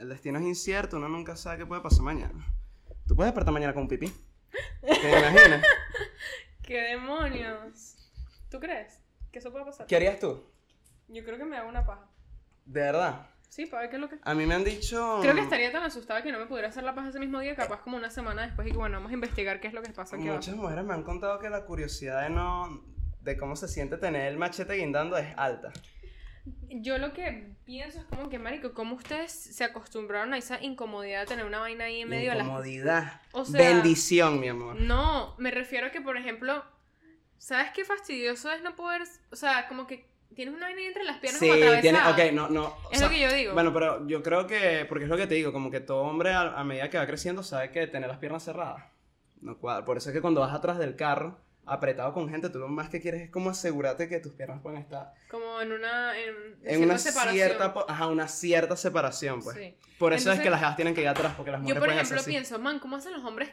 El destino es incierto, uno nunca sabe qué puede pasar mañana. Tú puedes despertar mañana con un pipí. ¿Te imaginas? ¿Qué demonios? ¿Tú crees que eso puede pasar? ¿Qué harías tú? Yo creo que me hago una paja. De verdad. Sí, para ver qué es lo que... A mí me han dicho. Creo que estaría tan asustada que no me pudiera hacer la paja ese mismo día, capaz como una semana después y que bueno, vamos a investigar qué es lo que pasa aquí Muchas abajo. mujeres me han contado que la curiosidad de no. de cómo se siente tener el machete guindando es alta. Yo lo que pienso es como que, marico, ¿cómo ustedes se acostumbraron a esa incomodidad de tener una vaina ahí en medio de. Incomodidad. O sea- Bendición, mi amor. No, me refiero a que, por ejemplo, ¿sabes qué fastidioso es no poder... O sea, como que tienes una vaina ahí entre las piernas Sí, como atravesada. tiene. Ok, no, no. o Es sea, lo que yo digo. Bueno, pero yo creo que. Porque es lo que te digo, como que todo hombre a, a medida que va creciendo sabe que tener las piernas cerradas no cuadra. Por eso es que cuando vas atrás del carro, apretado con gente, tú lo más que quieres es como asegurarte que tus piernas pueden estar Como en una... En, una separación. cierta, ajá, una cierta separación, pues. Sí. Por eso es que las jevas tienen que ir atrás, porque las Yo, mujeres por pueden ejemplo, hacer así. pienso, man, ¿cómo hacen los hombres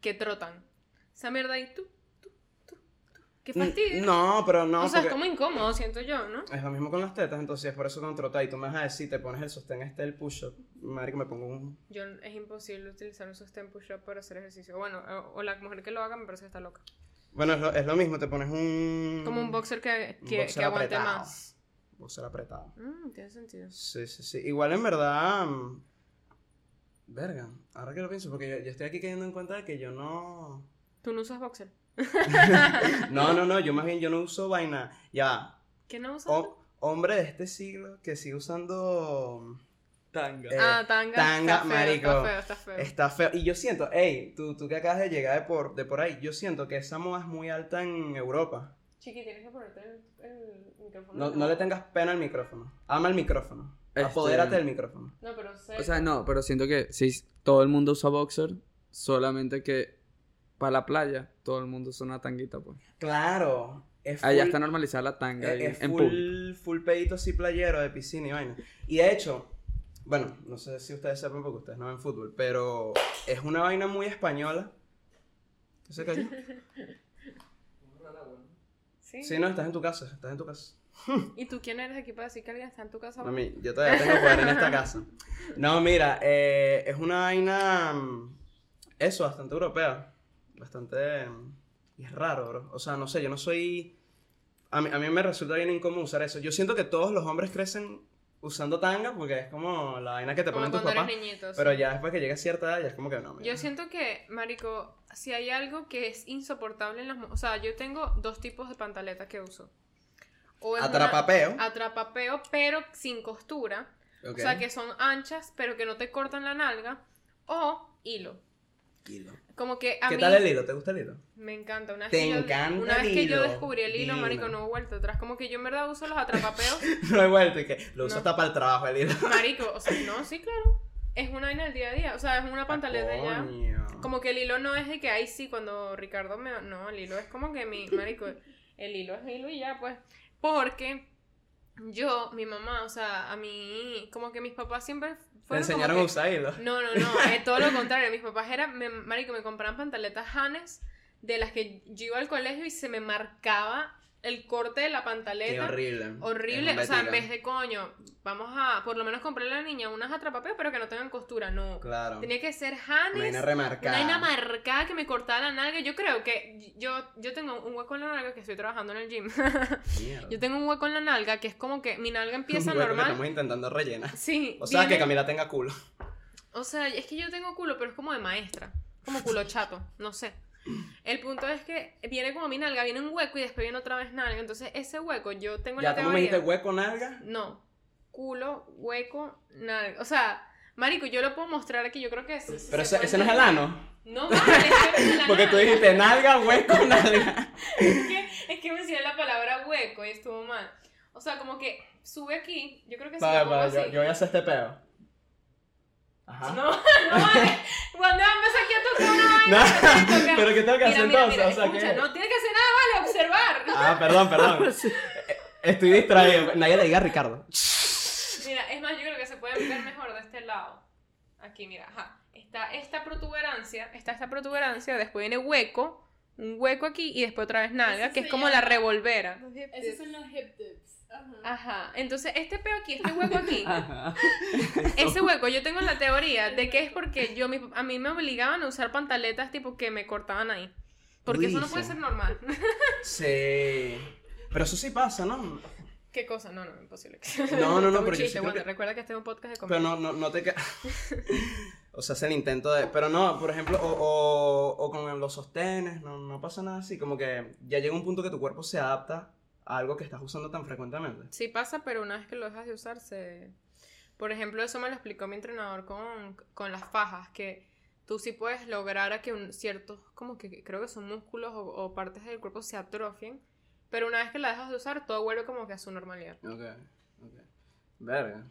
que trotan? Esa mierda tú, tú. Qué fastidio. No, pero no, o sea, es como incómodo, siento yo, ¿no? Es lo mismo con las tetas, entonces es por eso cuando trotas y tú me vas a decir, te pones el sostén este del push-up, marico, me pongo un... Yo, es imposible utilizar un sostén push-up para hacer ejercicio. Bueno, o, o la mujer que lo haga me parece que está loca. Bueno, es lo, es lo mismo, te pones un... Como un boxer que, que, boxer que aguante apretado. más. Boxer apretado. Mm, tiene sentido. Sí, sí, sí. Igual en verdad... Verga, ahora que lo pienso, porque yo, yo estoy aquí cayendo en cuenta de que yo no... ¿Tú no usas boxer? No, no, no, yo más bien yo no uso vaina. Ya, ¿Qué no usas? ho- hombre de este siglo que sigue usando... Tanga. eh, ah, tanga. tanga, está feo, marico. Está feo, está feo. Está feo. Y yo siento, hey, tú, tú que acabas de llegar de por, de por ahí, yo siento que esa moda es muy alta en Europa. Chiqui, tienes que ponerte el, el micrófono. No, no le tengas pena al micrófono. Ama el micrófono. Este- Apodérate del micrófono. No, pero sé. O sea, no, pero siento que sí, todo el mundo usa boxer, solamente que para la playa todo el mundo usa una tanguita, pues. Claro. Es Allá full- está normalizada la tanga es, es en full, full pedito así playero de piscina y vaina. Y de hecho, bueno, no sé si ustedes sepan porque ustedes no ven fútbol, pero es una vaina muy española. ¿Qué se cayó? ¿Sí? Sí, no, estás en tu casa, estás en tu casa. ¿Y tú quién eres aquí para decir que alguien está en tu casa? Mami, yo todavía tengo poder en esta casa. No, mira, eh, es una vaina. mm, Eso, bastante europea. Bastante. Y es raro, bro. O sea, no sé, yo no soy. A mí, a mí me resulta bien incómodo usar eso. Yo siento que todos los hombres crecen usando tanga porque es como la vaina que te Como ponen tus papás. sí. Pero ya después que llega cierta edad, ya es como que no. mira. Yo siento que, marico, si hay algo que es insoportable en las... O sea, yo tengo dos tipos de pantaletas que uso. O es una- Atrapapeo. Atrapapeo, pero sin costura. O sea, que son anchas, pero que no te cortan la nalga. O hilo. Hilo. Como que a ¿Qué mí tal el hilo? ¿Te gusta el hilo? me encanta. Una vez Te que yo- encanta Una el vez que yo descubrí el hilo, marico, no he vuelto atrás. Como que yo en verdad uso los atrapapeos. no he vuelto y que lo uso No. hasta para el trabajo el hilo. marico, o sea, no, sí, claro. Es una vaina del día a día. O sea, es una pantaleta ya. Coño. Como que el hilo no es de que ahí sí, cuando Ricardo me. No, el hilo es como que mi. Marico, el hilo es hilo y ya, pues. Porque yo, mi mamá, o sea, a mí. Como que mis papás siempre Te fueron. como enseñaron a usar hilo. No, no, no, es todo lo contrario. Mis papás eran. Me, marico, me compraban pantaletas Hanes de las que yo iba al colegio y se me marcaba el corte de la Qué horrible. horrible. O sea, en vez de coño, vamos a por lo menos comprarle a la niña unas atrapapeos, pero que no tengan costura, no. Claro. Tenía que ser Una Hanes. vaina remarcada. Una vaina marcada que me cortaba la nalga. Yo creo que yo, yo tengo un hueco en la nalga que estoy trabajando en el gym. Yo tengo un hueco en la nalga que es como que mi nalga empieza Un hueco que normal. Estamos intentando rellenar. Sí. O sea, que viene- Camila tenga culo. O sea, es que yo tengo culo, pero es como de maestra. Como culo chato, no sé. El punto es que viene como mi nalga, viene un hueco y después viene otra vez nalga. Entonces, ese hueco yo tengo Ya, la ¿cómo me teoría. dijiste hueco nalga? No. Culo, hueco, nalga. O sea, marico, yo lo puedo mostrar aquí. Yo creo que es. Pero ese, ese no es el ano. No, vale, es que Porque tú dijiste nalga, hueco, nalga. es, que, es que me decía la palabra hueco y estuvo mal. O sea, como que sube aquí. Yo creo que si Vale, vale, yo, voy a hacer este peo. Ajá. No, no vale. Cuando empecé aquí a tocar una vaina. No, que tocar. pero ¿qué tengo que Mira, hacer mira, entonces? mira, o sea, escucha, ¿qué? no tiene que hacer nada, vale, observar. Ah, perdón, perdón. Eh, Estoy distraído. Nadie le diga a Ricardo. Mira, es más, yo creo que se puede ver mejor de este lado. Aquí, mira, ajá. Está esta protuberancia, está esta protuberancia, después viene hueco, un hueco aquí y después otra vez nalga, Eso que es como la llama- revolvera. Esos son los hip dips. Ajá. Entonces, este peo aquí, este hueco aquí, ese hueco, yo tengo la teoría de que es porque yo a mí me obligaban a usar pantaletas tipo que me cortaban ahí. Porque eso no puede ser normal. Sí. Pero eso sí pasa, ¿no? ¿Qué cosa? No, no, imposible. No, no, no, pero yo sí creo bueno, que- recuerda que este es un podcast de Pero comedia. no, no, no te o sea, es el intento de. Pero no, por ejemplo, o, o, o con los sostenes, no, no pasa nada así. Como que ya llega un punto que tu cuerpo se adapta a algo que estás usando tan frecuentemente. Sí pasa, pero una vez que lo dejas de usar, se... Por ejemplo, eso me lo explicó mi entrenador con, con las fajas, que tú sí puedes lograr a que un, ciertos, como que creo que son músculos o, o partes del cuerpo se atrofien, pero una vez que la dejas de usar, todo vuelve como que a su normalidad. Ok, ok. Verga.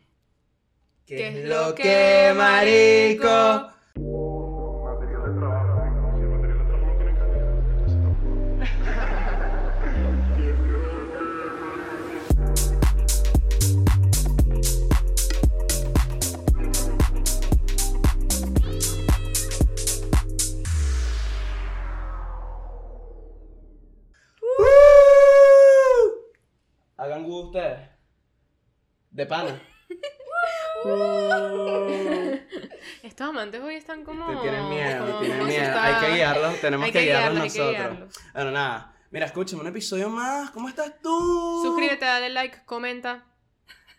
¿Qué es lo que, marico? De pana. Estos amantes hoy están como... Te tienen miedo, como tienen miedo. Hay que guiarlos, tenemos Hay que, que guiarlos nosotros. guiarlos. Bueno, nada. Mira, escúchame, un episodio más. ¿Cómo estás tú? Suscríbete, dale like, comenta.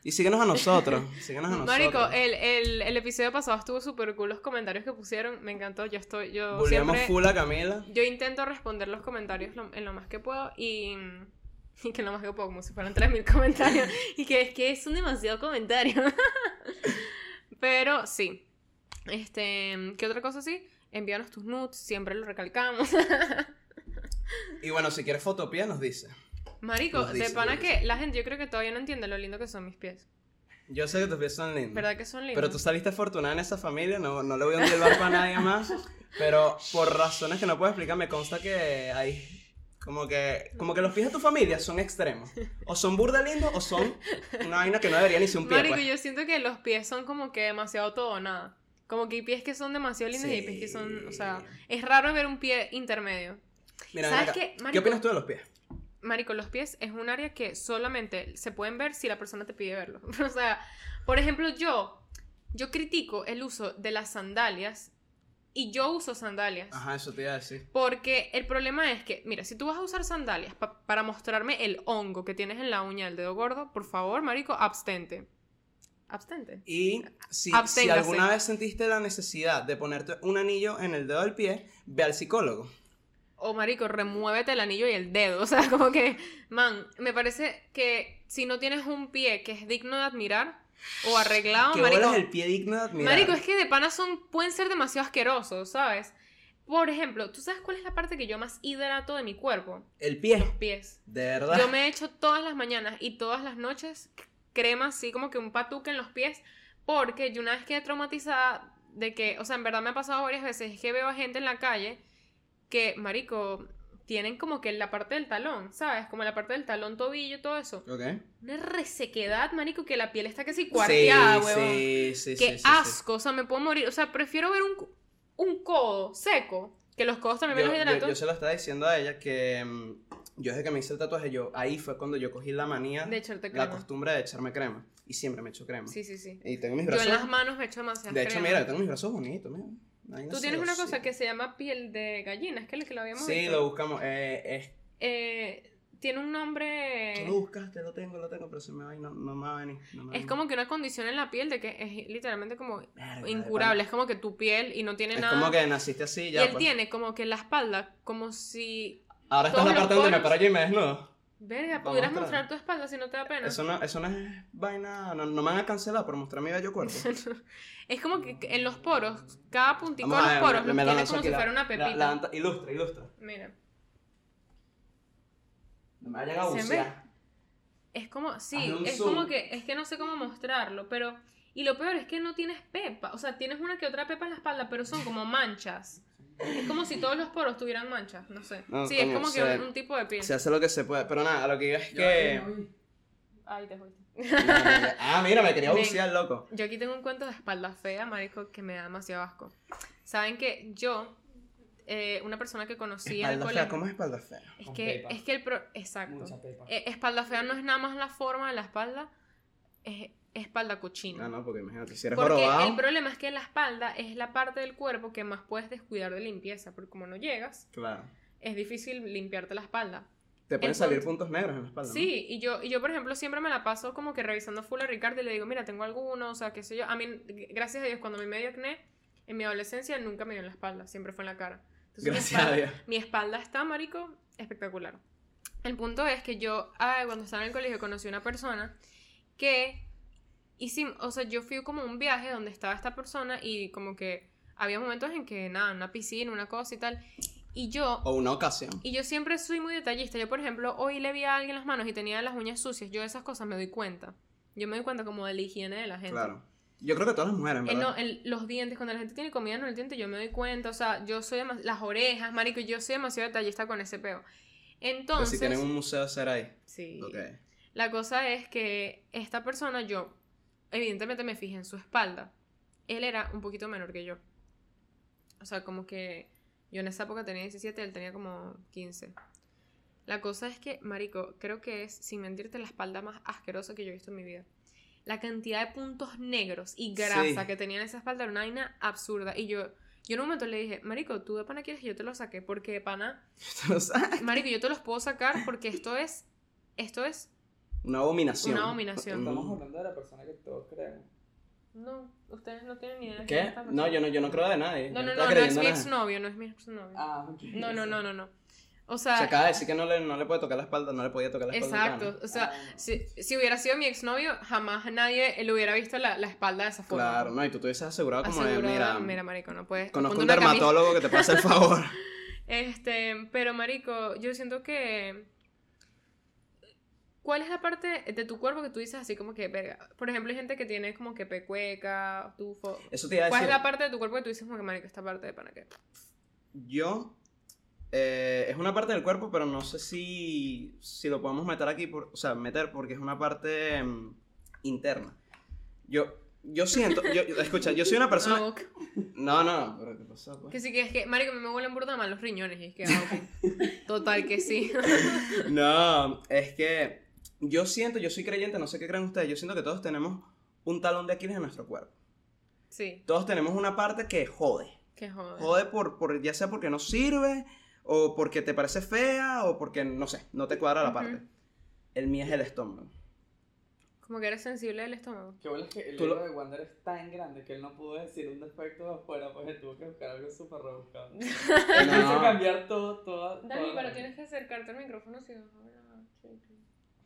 Y síguenos a nosotros. Síguenos a nosotros. Marico, el, el, el episodio pasado estuvo súper cool los comentarios que pusieron. Me encantó. Yo estoy. Yo Volvemos siempre. full a Camila. Yo intento responder los comentarios lo- en lo más que puedo y. Y que en lo más que puedo, como si fueran 3.000 comentarios. y que es que son demasiado comentarios. Pero sí. Este. ¿Qué otra cosa sí? Envíanos tus nudes, siempre lo recalcamos. Y bueno, si quieres fotopía, nos dice. Marico, de pana que la gente yo creo que todavía no entiende lo lindo que son mis pies. Yo sé que tus pies son lindos. ¿Verdad que son lindos? Pero tú saliste afortunada en esa familia, no, no le voy a hundir el barco a nadie más. Pero por razones que no puedo explicar, me consta que hay. Como que, como que los pies de tu familia son extremos. O son burda lindos o son una vaina que no debería ni ser un pie. Marico, pues. yo siento que los pies son como que demasiado todo o nada. Como que hay pies que son demasiado lindos y hay pies que son, o sea, es raro ver un pie intermedio. Mira, ¿sabes acá. qué, ¿Qué marico? opinas tú de los pies? Marico, los pies es un área que solamente se pueden ver si la persona te pide verlo. O sea, por ejemplo, yo, yo critico el uso de las sandalias y yo uso sandalias. Ajá, eso te iba a decir. Porque el problema es que, mira, si tú vas a usar sandalias pa- para mostrarme el hongo que tienes en la uña del dedo gordo, por favor, marico, abstente. Abstente. Y si, alguna vez sentiste la necesidad de ponerte un anillo en el dedo del pie, ve al psicólogo. O marico, remuévete el anillo y el dedo. O sea, como que, man, me parece que si no tienes un pie que es digno de admirar o arreglado, ¿Qué marico. el pie digno de? Marico, es que de pana son, pueden ser demasiado asquerosos, ¿sabes? Por ejemplo, ¿tú sabes cuál es la parte que yo más hidrato de mi cuerpo? El pie. Los pies. De verdad. Yo me he hecho todas las mañanas y todas las noches crema así como que un patuque en los pies porque yo una vez quedé traumatizada de que, o sea, en verdad me ha pasado varias veces, es que veo a gente en la calle que, marico, tienen como que la parte del talón, ¿sabes? Como la parte del talón, tobillo, todo eso. Ok. Una resequedad, marico, que la piel está casi cuarteada, sí, huevón. sí, sí, Qué sí, asco, o sea, me puedo morir. O sea, prefiero ver un, un codo seco, que los codos también me Yo, los yo- hidrato. yo se lo estaba diciendo a ella que mm, yo desde que me hice el tatuaje, yo ahí fue cuando yo cogí la manía, De echarte la crema. costumbre de echarme crema. Y siempre me echo crema. Sí, sí, sí. Y tengo mis Yo brazos. en las manos me echo demasiado de hecho, mira, yo tengo mis brazos bonitos, mira. Tú tienes una sí. cosa que se llama piel de gallina, es que lo que lo habíamos Sí, visto. lo buscamos. Eh, es- Eh, tiene un nombre... tú lo buscaste, lo tengo, lo tengo, pero se me va y no, no me va a venir. no me Es como que una condición en la piel de que es literalmente como Verga, incurable. Es como que tu piel y no tiene Es nada. como que naciste así, y ya. él pues. tiene como que la espalda, como si... Ahora esta es la parte donde me paro yo y me desnudo. Verga, pudieras mostrar. tu espalda si no te da pena. Eso no, eso no es vaina. No, no me van a cancelar por mostrar mi bello cuerpo. es como que en los poros, cada puntico de los ver, poros me- los me lo tiene lanzo como si la- fuera una la- pepita. la- ilustra, ilustra. Mira. No me vayan a ¿Se bucear. Es como, sí, es zoom. como que, es que no sé cómo mostrarlo, pero, y lo peor es que no tienes pepa, o sea, tienes una que otra pepa en la espalda, pero son como manchas. Es como si todos los poros tuvieran manchas, no sé. No, sí, es coño, como que un, un tipo de piel. Se hace lo que se puede. Pero nada, a lo que iba es que. Ay, te fuiste. ah, mira, me quería bucear, loco. Yo aquí tengo un cuento de espalda fea, marico, que me da demasiado asco. Saben que yo eh, una persona que conocí en el Espalda colegio. fea, ¿cómo es espalda fea? Es Con que, pepa. es que el pro... Exacto. Mucha pepa. Eh, espalda fea no es nada más la forma de la espalda, es espalda cochina. Ah, no, porque imagínate, si eres Porque jorobado, el problema es que la espalda es la parte del cuerpo que más puedes descuidar de limpieza, porque como no llegas, claro. es difícil limpiarte la espalda. Te pueden salir punto- puntos negros en la espalda. ¿no? Sí, y yo, y yo, por ejemplo, siempre me la paso como que revisando full a Ricardo y le digo, mira, tengo alguno, o sea, qué sé yo. A mí, gracias a Dios, cuando a mí me dio acné, en mi adolescencia nunca me dio en la espalda, siempre fue en la cara. Entonces, mi Gracias a espalda- Dios. Mi espalda está, marico, espectacular. El punto es que yo, ah, cuando estaba en el colegio, conocí una persona que hicimos, o sea, yo fui como a un viaje donde estaba esta persona y como que había momentos en que, nada, una piscina, una cosa y tal. Y yo, O una ocasión. y yo siempre soy muy detallista. Yo, por ejemplo, hoy le vi a alguien las manos y tenía las uñas sucias. Yo de esas cosas me doy cuenta. Yo me doy cuenta como de la higiene de la gente. Claro. Yo creo que todas las mujeres, Eh, ¿verdad? no, el- los dientes, cuando la gente tiene comida en el diente, yo me doy cuenta. O sea, yo soy demas- las orejas, marico, yo soy demasiado detallista con ese peo. Pero Entonces, si tienen un museo de cera ahí. sí. Ok. La cosa es que esta persona, yo, evidentemente me fijé en su espalda. Él era un poquito menor que yo. O sea, como que yo en esa época tenía 17, él tenía como 15. La cosa es que, Marico, creo que es, sin mentirte, la espalda más asquerosa que yo he visto en mi vida. La cantidad de puntos negros y grasa Sí. que tenía en esa espalda era una vaina absurda. Y yo, yo en un momento le dije, Marico, ¿tú de pana quieres que yo te lo saque? Porque de pana, O sea, Marico, yo te los puedo sacar porque esto es, esto es una abominación. Una abominación. Estamos Mm. hablando de la persona que todos creemos. No, ustedes no tienen ni idea. de ¿Qué? esta No, yo no, yo no creo de nadie. No, no, estaba no, no es mi exnovio, no es mi exnovio. Ah, ok. No, no, no, no, no. O Se sea, acaba de decir que no le, no le puede tocar la espalda, no le podía tocar la espalda. al exacto. O sea, Ah. si, si hubiera sido mi exnovio, jamás nadie le hubiera visto la, la espalda de esa forma. Claro, no, y tú te hubieses asegurado como de, mira, mira, marico, no puedes. conozco un dermatólogo que te puede hacer el favor. Este, pero marico, yo siento que ¿Cuál es la parte de tu cuerpo que tú dices así como que, verga? Por ejemplo, hay gente que tiene como que pecueca, tufo. Eso te iba a ¿Cuál decir. es la parte de tu cuerpo que tú dices como que, marico, esta parte de pana que? Yo. eh, es una parte del cuerpo, pero no sé si, si lo podemos meter aquí, por, o sea, meter porque es una parte mm, interna. Yo, yo siento, yo, escucha, yo soy una persona... Ah, ok. No, no, pero ¿qué pasó? pues? Que sí, que es que, marico, me huelen burda mal los riñones y es que, ah, ok. Total que sí. No, es que yo siento, yo soy creyente, no sé qué creen ustedes, yo siento que todos tenemos un talón de Aquiles en nuestro cuerpo. Sí, Todos tenemos una parte que jode. que joder. Jode por, por ya sea porque no sirve, o porque te parece fea, o porque, no sé, no te cuadra la Ujú. parte. El mío es el estómago. Como que eres sensible del estómago. Qué bueno es que el Tú lo- de Wander es tan grande que él no pudo decir un defecto de afuera, pues él tuvo que buscar algo súper rebuscado. Él quiso cambiar todo, todo. Dani, pero tienes que acercarte al micrófono si chico.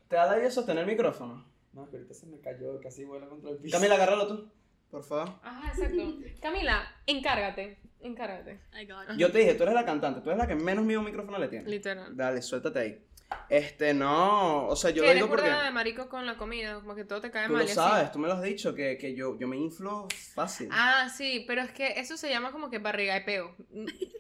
¿Te da la idea sostener el micrófono? No, que ahorita se me cayó, casi vuela contra el piso. Camila, agárralo tú, por favor. Ajá, exacto. Camila, encárgate. Encárgate. I got. Yo te dije, tú eres la cantante, tú eres la que menos miedo micrófono le tiene. Literal. Dale, suéltate ahí. Este, no, o sea, yo lo digo porque... de marico con la comida, como que todo te cae Tú mal. lo y así. sabes, tú me lo has dicho, que, que yo, yo me inflo fácil. Ah, sí, pero es que eso se llama como que barriga de peo.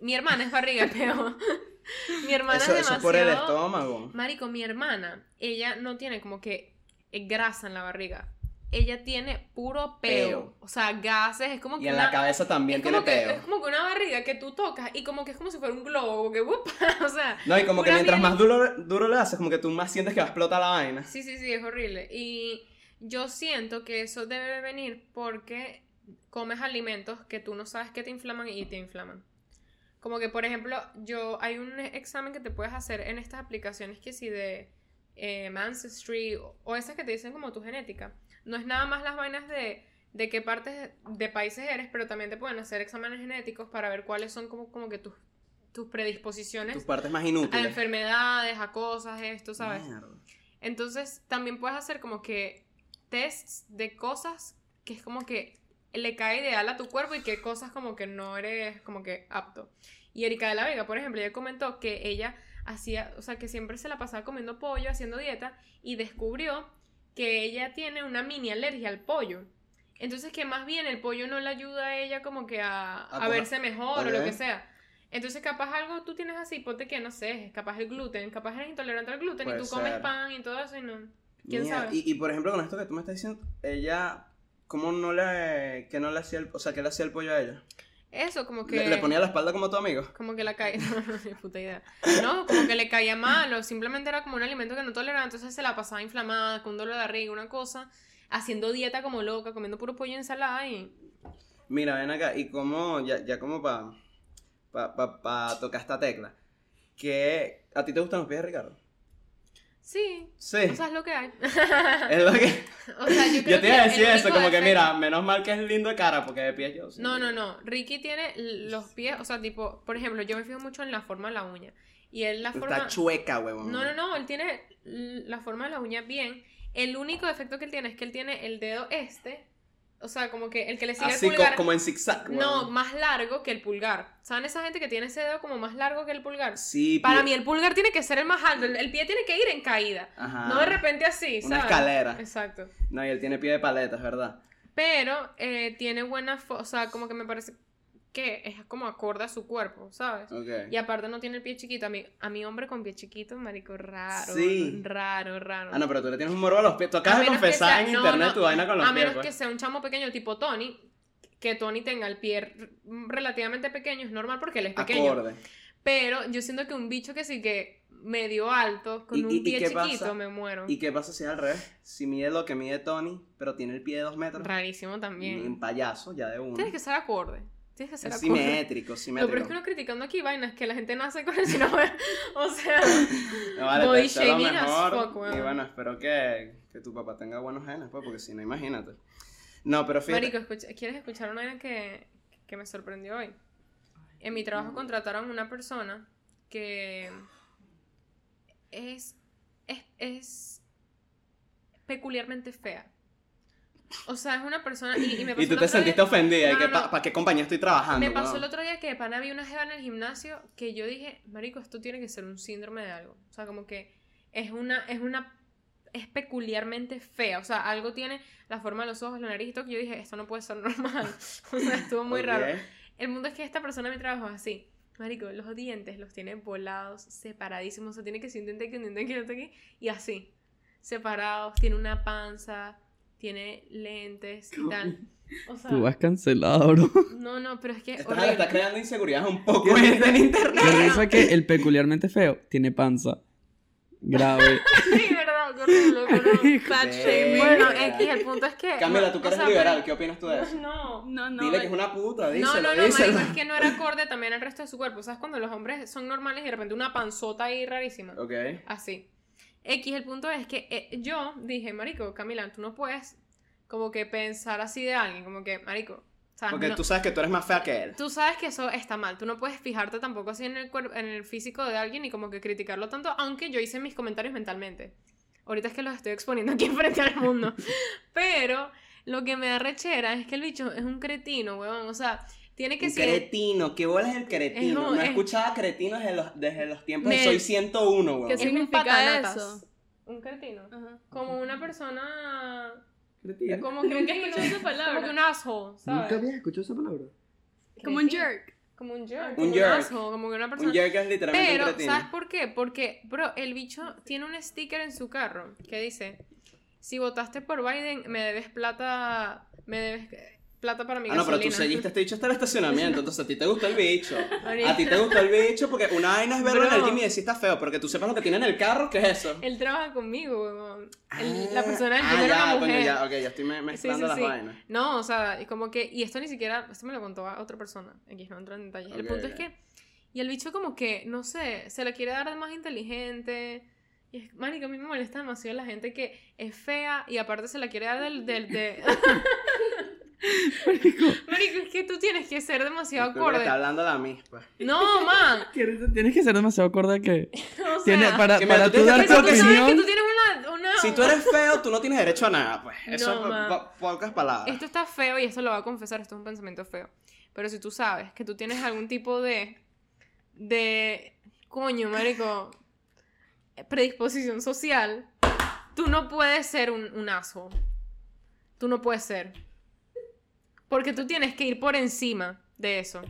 Mi hermana es barriga de peo. mi hermana eso, es eso demasiado... es por el estómago. Marico, mi hermana, ella no tiene como que grasa en la barriga. Ella tiene puro peo. Peo. O sea, gases, es como Y que en una... la cabeza también tiene que, peo. Es como que una barriga que tú tocas y como que es como si fuera un globo, que o sea, No, y como que mientras más duro, duro le haces, como que tú más sientes que va a explotar la vaina. sí, sí, sí, es horrible. Y yo siento que eso debe venir porque comes alimentos que tú no sabes que te inflaman y te inflaman. Como que, por ejemplo, yo hay un examen que te puedes hacer en estas aplicaciones que si de eh, Ancestry o esas que te dicen como tu genética. No es nada más las vainas de, de qué partes de países eres, pero también te pueden hacer exámenes genéticos para ver cuáles son como, como que tus, tus predisposiciones Tus partes más a inútiles. enfermedades, a cosas, esto, ¿sabes? Mierda. Entonces, también puedes hacer como que tests de cosas que es como que le cae ideal a tu cuerpo y que cosas como que no eres como que apto. Y Erika de la Vega, por ejemplo, ella comentó que ella hacía, o sea, que siempre se la pasaba comiendo pollo, haciendo dieta y descubrió que ella tiene una mini alergia al pollo. Entonces, que más bien el pollo no le ayuda a ella como que a, a verse mejor o lo que sea. Entonces, capaz algo tú tienes así, ponte que no sé, capaz el gluten, capaz eres intolerante al gluten Puede y tú comes pan y todo eso y no. ¿Quién sabe? Y, y por ejemplo, con esto que tú me estás diciendo, ella, ¿cómo no le, que no le hacía el, o sea, que le hacía el pollo a ella? Eso, como que... Le, le ponía la espalda como tu amigo. Como que la caía. No, no, ni puta idea. No, como que le caía mal, o simplemente era como un alimento que no toleraba, entonces se la pasaba inflamada, con dolor de barriga, una cosa, haciendo dieta como loca, comiendo puro pollo y ensalada y. Mira, ven acá, y como, ya, ya como para pa, pa, pa tocar esta tecla, que ¿a ti te gustan los pies de Ricardo? Sí. Sí, O sea, es lo que hay. es lo que... O sea, yo creo Yo te iba a decir eso, como que mira, menos mal que es lindo de cara, porque de pies yo... sí. No, no, no. Ricky tiene los pies, o sea, tipo, por ejemplo, yo me fijo mucho en la forma de la uña. Y él la forma. Está chueca, huevón. No, no, no, él tiene la forma de la uña bien. El único defecto que él tiene es que él tiene el dedo este, o sea, como que el que le sigue Así el co- pulgar. como en zigzag, No, más largo que el pulgar. ¿Saben esa gente que tiene ese dedo como más largo que el pulgar? Sí, Para pie- mí el pulgar tiene que ser el más alto, el, el pie tiene que ir en caída. Ajá. No de repente así, Una escalera. Exacto. No, y él tiene pie de paleta, es verdad. Pero eh, tiene buena, o sea, como que me parece que es como acorde a su cuerpo, ¿sabes? Ok. Y aparte no tiene el pie chiquito. A mi, a mi hombre con pie chiquito, marico, raro. Sí. Raro, raro. Ah, no, pero tú le tienes un morbo a los pies. Tú A acabas de confesar sea- en no, internet no, tu vaina con los A pies, menos pues. que sea un chamo pequeño tipo Tony, que Tony tenga el pie relativamente pequeño, es normal porque él es pequeño. Acorde. Pero yo siento que un bicho que sí que medio alto, con ¿Y- un y- pie chiquito, pasa? me muero. ¿Y qué pasa si es al revés? Si mide lo que mide Tony, pero tiene el pie de dos metros. Rarísimo Un también. payaso, ya de uno. Tienes que ser acorde. Tienes que ser Es acorde. simétrico, No, simétrico. pero es que uno criticando aquí vainas que la gente nace con eso y no ve. O sea, No, vale, body shaming as fuck, weón. y bueno, espero que, que tu papá tenga buenos genes, pues, porque si no, imagínate. No, pero fíjate. Marico, escucha- ¿quieres escuchar una vaina que, que me sorprendió hoy? En mi trabajo contrataron una persona que es, es, es peculiarmente fea. O sea, es una persona. Y, y me pasó Y tú te sentiste día- ofendida. ¿Y No, que no, ¿Para no. qué compañía estoy trabajando? Me pasó weón? el otro día que de pana vi una jeva en el gimnasio que yo dije, marico, esto tiene que ser un síndrome de algo. O sea, como que es una, es una, es peculiarmente fea. O sea, algo tiene la forma de los ojos, la nariz y todo, que yo dije, esto no puede ser normal. O sea, estuvo muy Ok. raro. El mundo es que esta persona mi trabajo así. Marico, los dientes los tiene volados, separadísimos. O sea, tiene que ser un diente aquí, un diente aquí, un diente aquí. Y así. Separados. Tiene una panza. Tiene lentes y tal. O sea, Tú vas cancelado, bro. no, no, pero es que. Estás, estás creando inseguridad un poco en en internet. Qué risa que el peculiarmente feo tiene panza. Grave. Sí, verdad, shaming. Bueno, X, el punto es que. Camila, no, tú que o eres sea, liberal, pero- ¿qué opinas tú de eso? No. No, no. Dile que es una puta, No, díselo, no, no, díselo. marico, es que no era acorde también al resto de su cuerpo. ¿Sabes? Cuando los hombres son normales y de repente una panzota ahí rarísima. Ok. Así. X, el punto es que eh, yo dije, marico, Camila, tú no puedes como que pensar así de alguien, como que, marico, ¿sabes? Porque No- tú sabes que tú eres más fea que él. Tú sabes que eso está mal. Tú no puedes fijarte tampoco así en el, cuerpo, en el físico de alguien y como que criticarlo tanto, aunque yo hice mis comentarios mentalmente. Ahorita es que los estoy exponiendo aquí frente al mundo. Pero lo que me da rechera es que el bicho es un cretino, weón. O sea, tiene que Un ser... cretino, ¿qué bola es el cretino? Es un- no es- escuchaba cretinos desde los, desde los tiempos de. Soy 101, weón. ¿Qué Es un significa eso? Un cretino. Ajá. Como una persona... Cretino. Como Nunca cretino. escuché esa palabra. Como que un asshole, ¿sabes? habías escuchado esa palabra? Como un jerk. Como un jerk. Un como jerk. asshole, como que una persona... Un jerk es literalmente Pero, un cretino. ¿sabes por qué? Porque, bro, el bicho tiene un sticker en su carro que dice, si votaste por Biden, me debes plata, me debes eh, plata para mi Ah, no, pero tú gasolina. seguiste este bicho hasta el estacionamiento, entonces a ti te gustó el bicho. A ti te gustó el bicho porque una vaina es verlo en el Bro. gym y decir está feo, pero que tú sepas lo que tiene en el carro, ¿qué es eso? Él trabaja conmigo, weón. El- la persona ah, gym era ya, una coño, mujer. ya, ok, ya estoy me- Sí, mezclando sí, las sí. vainas. No, o sea, y como que, y esto ni siquiera, esto me lo contó a otra persona, aquí no entro en detalles. el Ok, punto ok. es que, y el bicho como que, no sé, se le quiere dar de más inteligente. Y es, marica, a mí me molesta demasiado la gente que es fea y aparte se la quiere dar del, del, de... Marico, es que tú tienes que ser demasiado acorde. Está hablando la misma. No, man. Tienes que ser demasiado acorde que. O sea, Tiene, para que para tú tienes dar tu sabes que opinión. tú tienes una... una Si tú eres feo, tú no tienes derecho a nada, pues. Eso No, es pocas palabras. Esto está feo y esto lo voy a confesar, esto es un pensamiento feo. Pero si tú sabes que tú tienes algún tipo de. de. coño, marico. predisposición social, tú no puedes ser un, un asshole. Tú no puedes ser. Porque tú tienes que ir por encima de eso.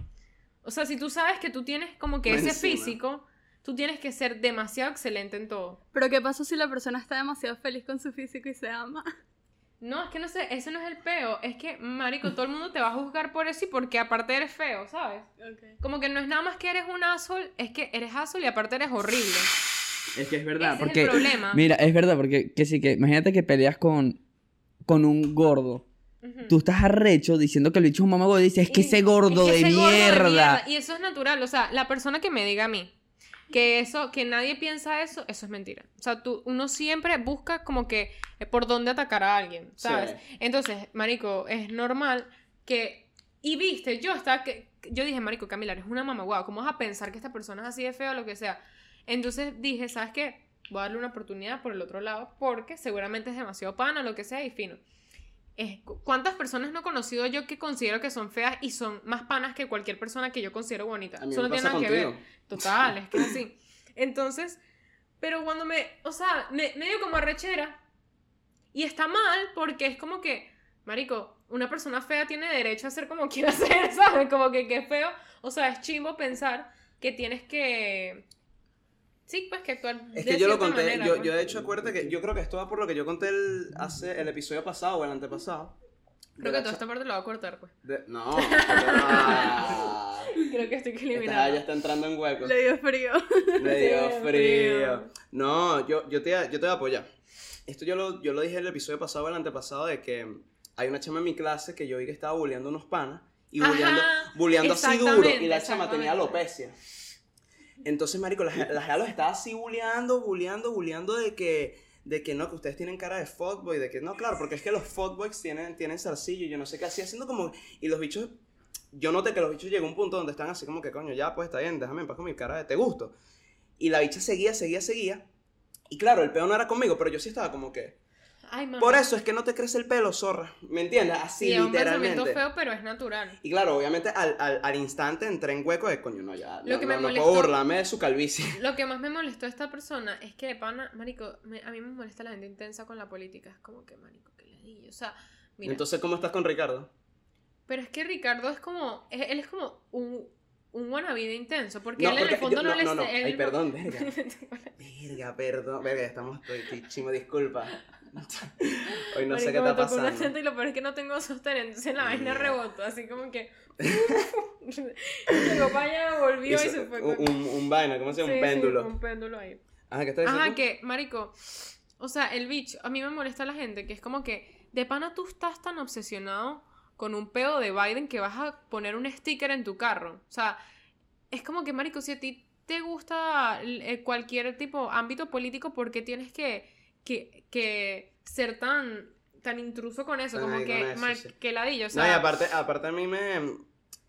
O sea, si tú sabes que tú tienes como que Por ese encima. físico, tú tienes que ser demasiado excelente en todo. Pero ¿qué pasa si la persona está demasiado feliz con su físico y se ama? No, es que no sé, ese no es el peo. Es que, marico, todo el mundo te va a juzgar por eso y porque aparte eres feo, ¿sabes? Como que no es nada más que eres un asshole, es que eres asshole y aparte eres horrible. Es que es verdad, Ese es el porque... problema. Mira, es verdad, porque que sí, que imagínate que peleas con, con un gordo. Tú estás arrecho diciendo que el bicho es un mamago y dices, es que ese gordo, es que de, ese gordo mierda. Y eso es natural. O sea, la persona que me diga a mí que eso, que nadie piensa eso, eso es mentira. O sea, tú, uno siempre busca como que eh, por dónde atacar a alguien, ¿sabes? Sí. Entonces, marico, es normal que... Y viste, yo estaba que... Yo dije, marico, Camila, eres una mamá, guau, ¿cómo vas a pensar que esta persona es así de fea o lo que sea? Entonces dije, ¿sabes qué? Voy a darle una oportunidad por el otro lado porque seguramente es demasiado pana o lo que sea y fino. Es, cu- ¿Cuántas personas no he conocido yo que considero que son feas y son más panas que cualquier persona que yo considero bonita? Eso no tiene nada que contigo. ver. Total, es que es así. Entonces, pero cuando me, o sea, me, me dio como arrechera. Y está mal porque es como que, marico, una persona fea tiene derecho a ser como quiera ser, ¿sabes? Como que, que es feo. O sea, es chimbo pensar que tienes que... Sí, pues que actuar Es de que yo lo conté, manera, yo, pues. yo de hecho acuérdate que yo creo que esto va por lo que yo conté el, hace el episodio pasado o el antepasado. Creo que toda esta parte la voy a cortar, pues. de- no, ah, Creo que estoy esta eliminada. ya está entrando en hueco. Le dio frío. Me dio frío. No, yo, yo, te, yo te voy a apoyar. Esto yo lo, yo lo dije el episodio pasado o el antepasado de que hay una chama en mi clase que yo vi que estaba bulleando unos panas y bulleando, bulleando así duro y la chama tenía alopecia. Entonces, marico, la, la los estaba así bulleando, bulleando, bulleando de que, de que no, que ustedes tienen cara de fuckboy, de que no, claro, porque es que los fuckboys tienen, tienen zarcillo yo no sé qué, así haciendo como, y los bichos, yo noté que los bichos llegó a un punto donde están así como que, coño, ya, pues está bien, déjame en paz con mi cara de te gusto. Y la bicha seguía, seguía, seguía, y claro, el peo no era conmigo, pero yo sí estaba como que, Ay, mamá. por eso es que no te crece el pelo, zorra, ¿me entiendes? Así, Sí, es un pensamiento literalmente. feo, pero es natural. Y claro, obviamente al, al, al instante entré en hueco de coño, no, ya. Lo no, que no, me no molestó- puedo burlarme de su calvicie. Lo que más me molestó de esta persona es que de pana, marico, me- a mí me molesta la gente intensa con la política. Es como que, marico, que le digo. O sea, mira. Entonces, ¿cómo estás con Ricardo? pero es que Ricardo es como, él es como un, un wannabe de intenso. Porque No, él en porque el fondo yo- no, no, le no, no. sé- Ay, perdón, verga. Verga, perdón. Verga, estamos. Estoy, chimo, disculpa. Hoy no sé Marico, qué me está pasando. acento y lo peor es que no tengo sostén, entonces la vaina rebotó, así como que. Llegó para allá, volvió y Hizo se fue. un, un, un vaina, ¿cómo se llama? Sí, un sí, péndulo. un péndulo ahí. Ajá, ¿qué estás diciendo? Ajá, que, marico, o sea, el bicho, a mí me molesta la gente, que es como que, de pana tú estás tan obsesionado con un pedo de Biden que vas a poner un sticker en tu carro. O sea, es como que, marico, si a ti te gusta eh, cualquier tipo, ámbito político, ¿por qué tienes que, que, que ser tan, tan intruso con eso? Como ahí que, eso, mar- sí. que ladillo, o no, y sea... aparte, aparte a mí me...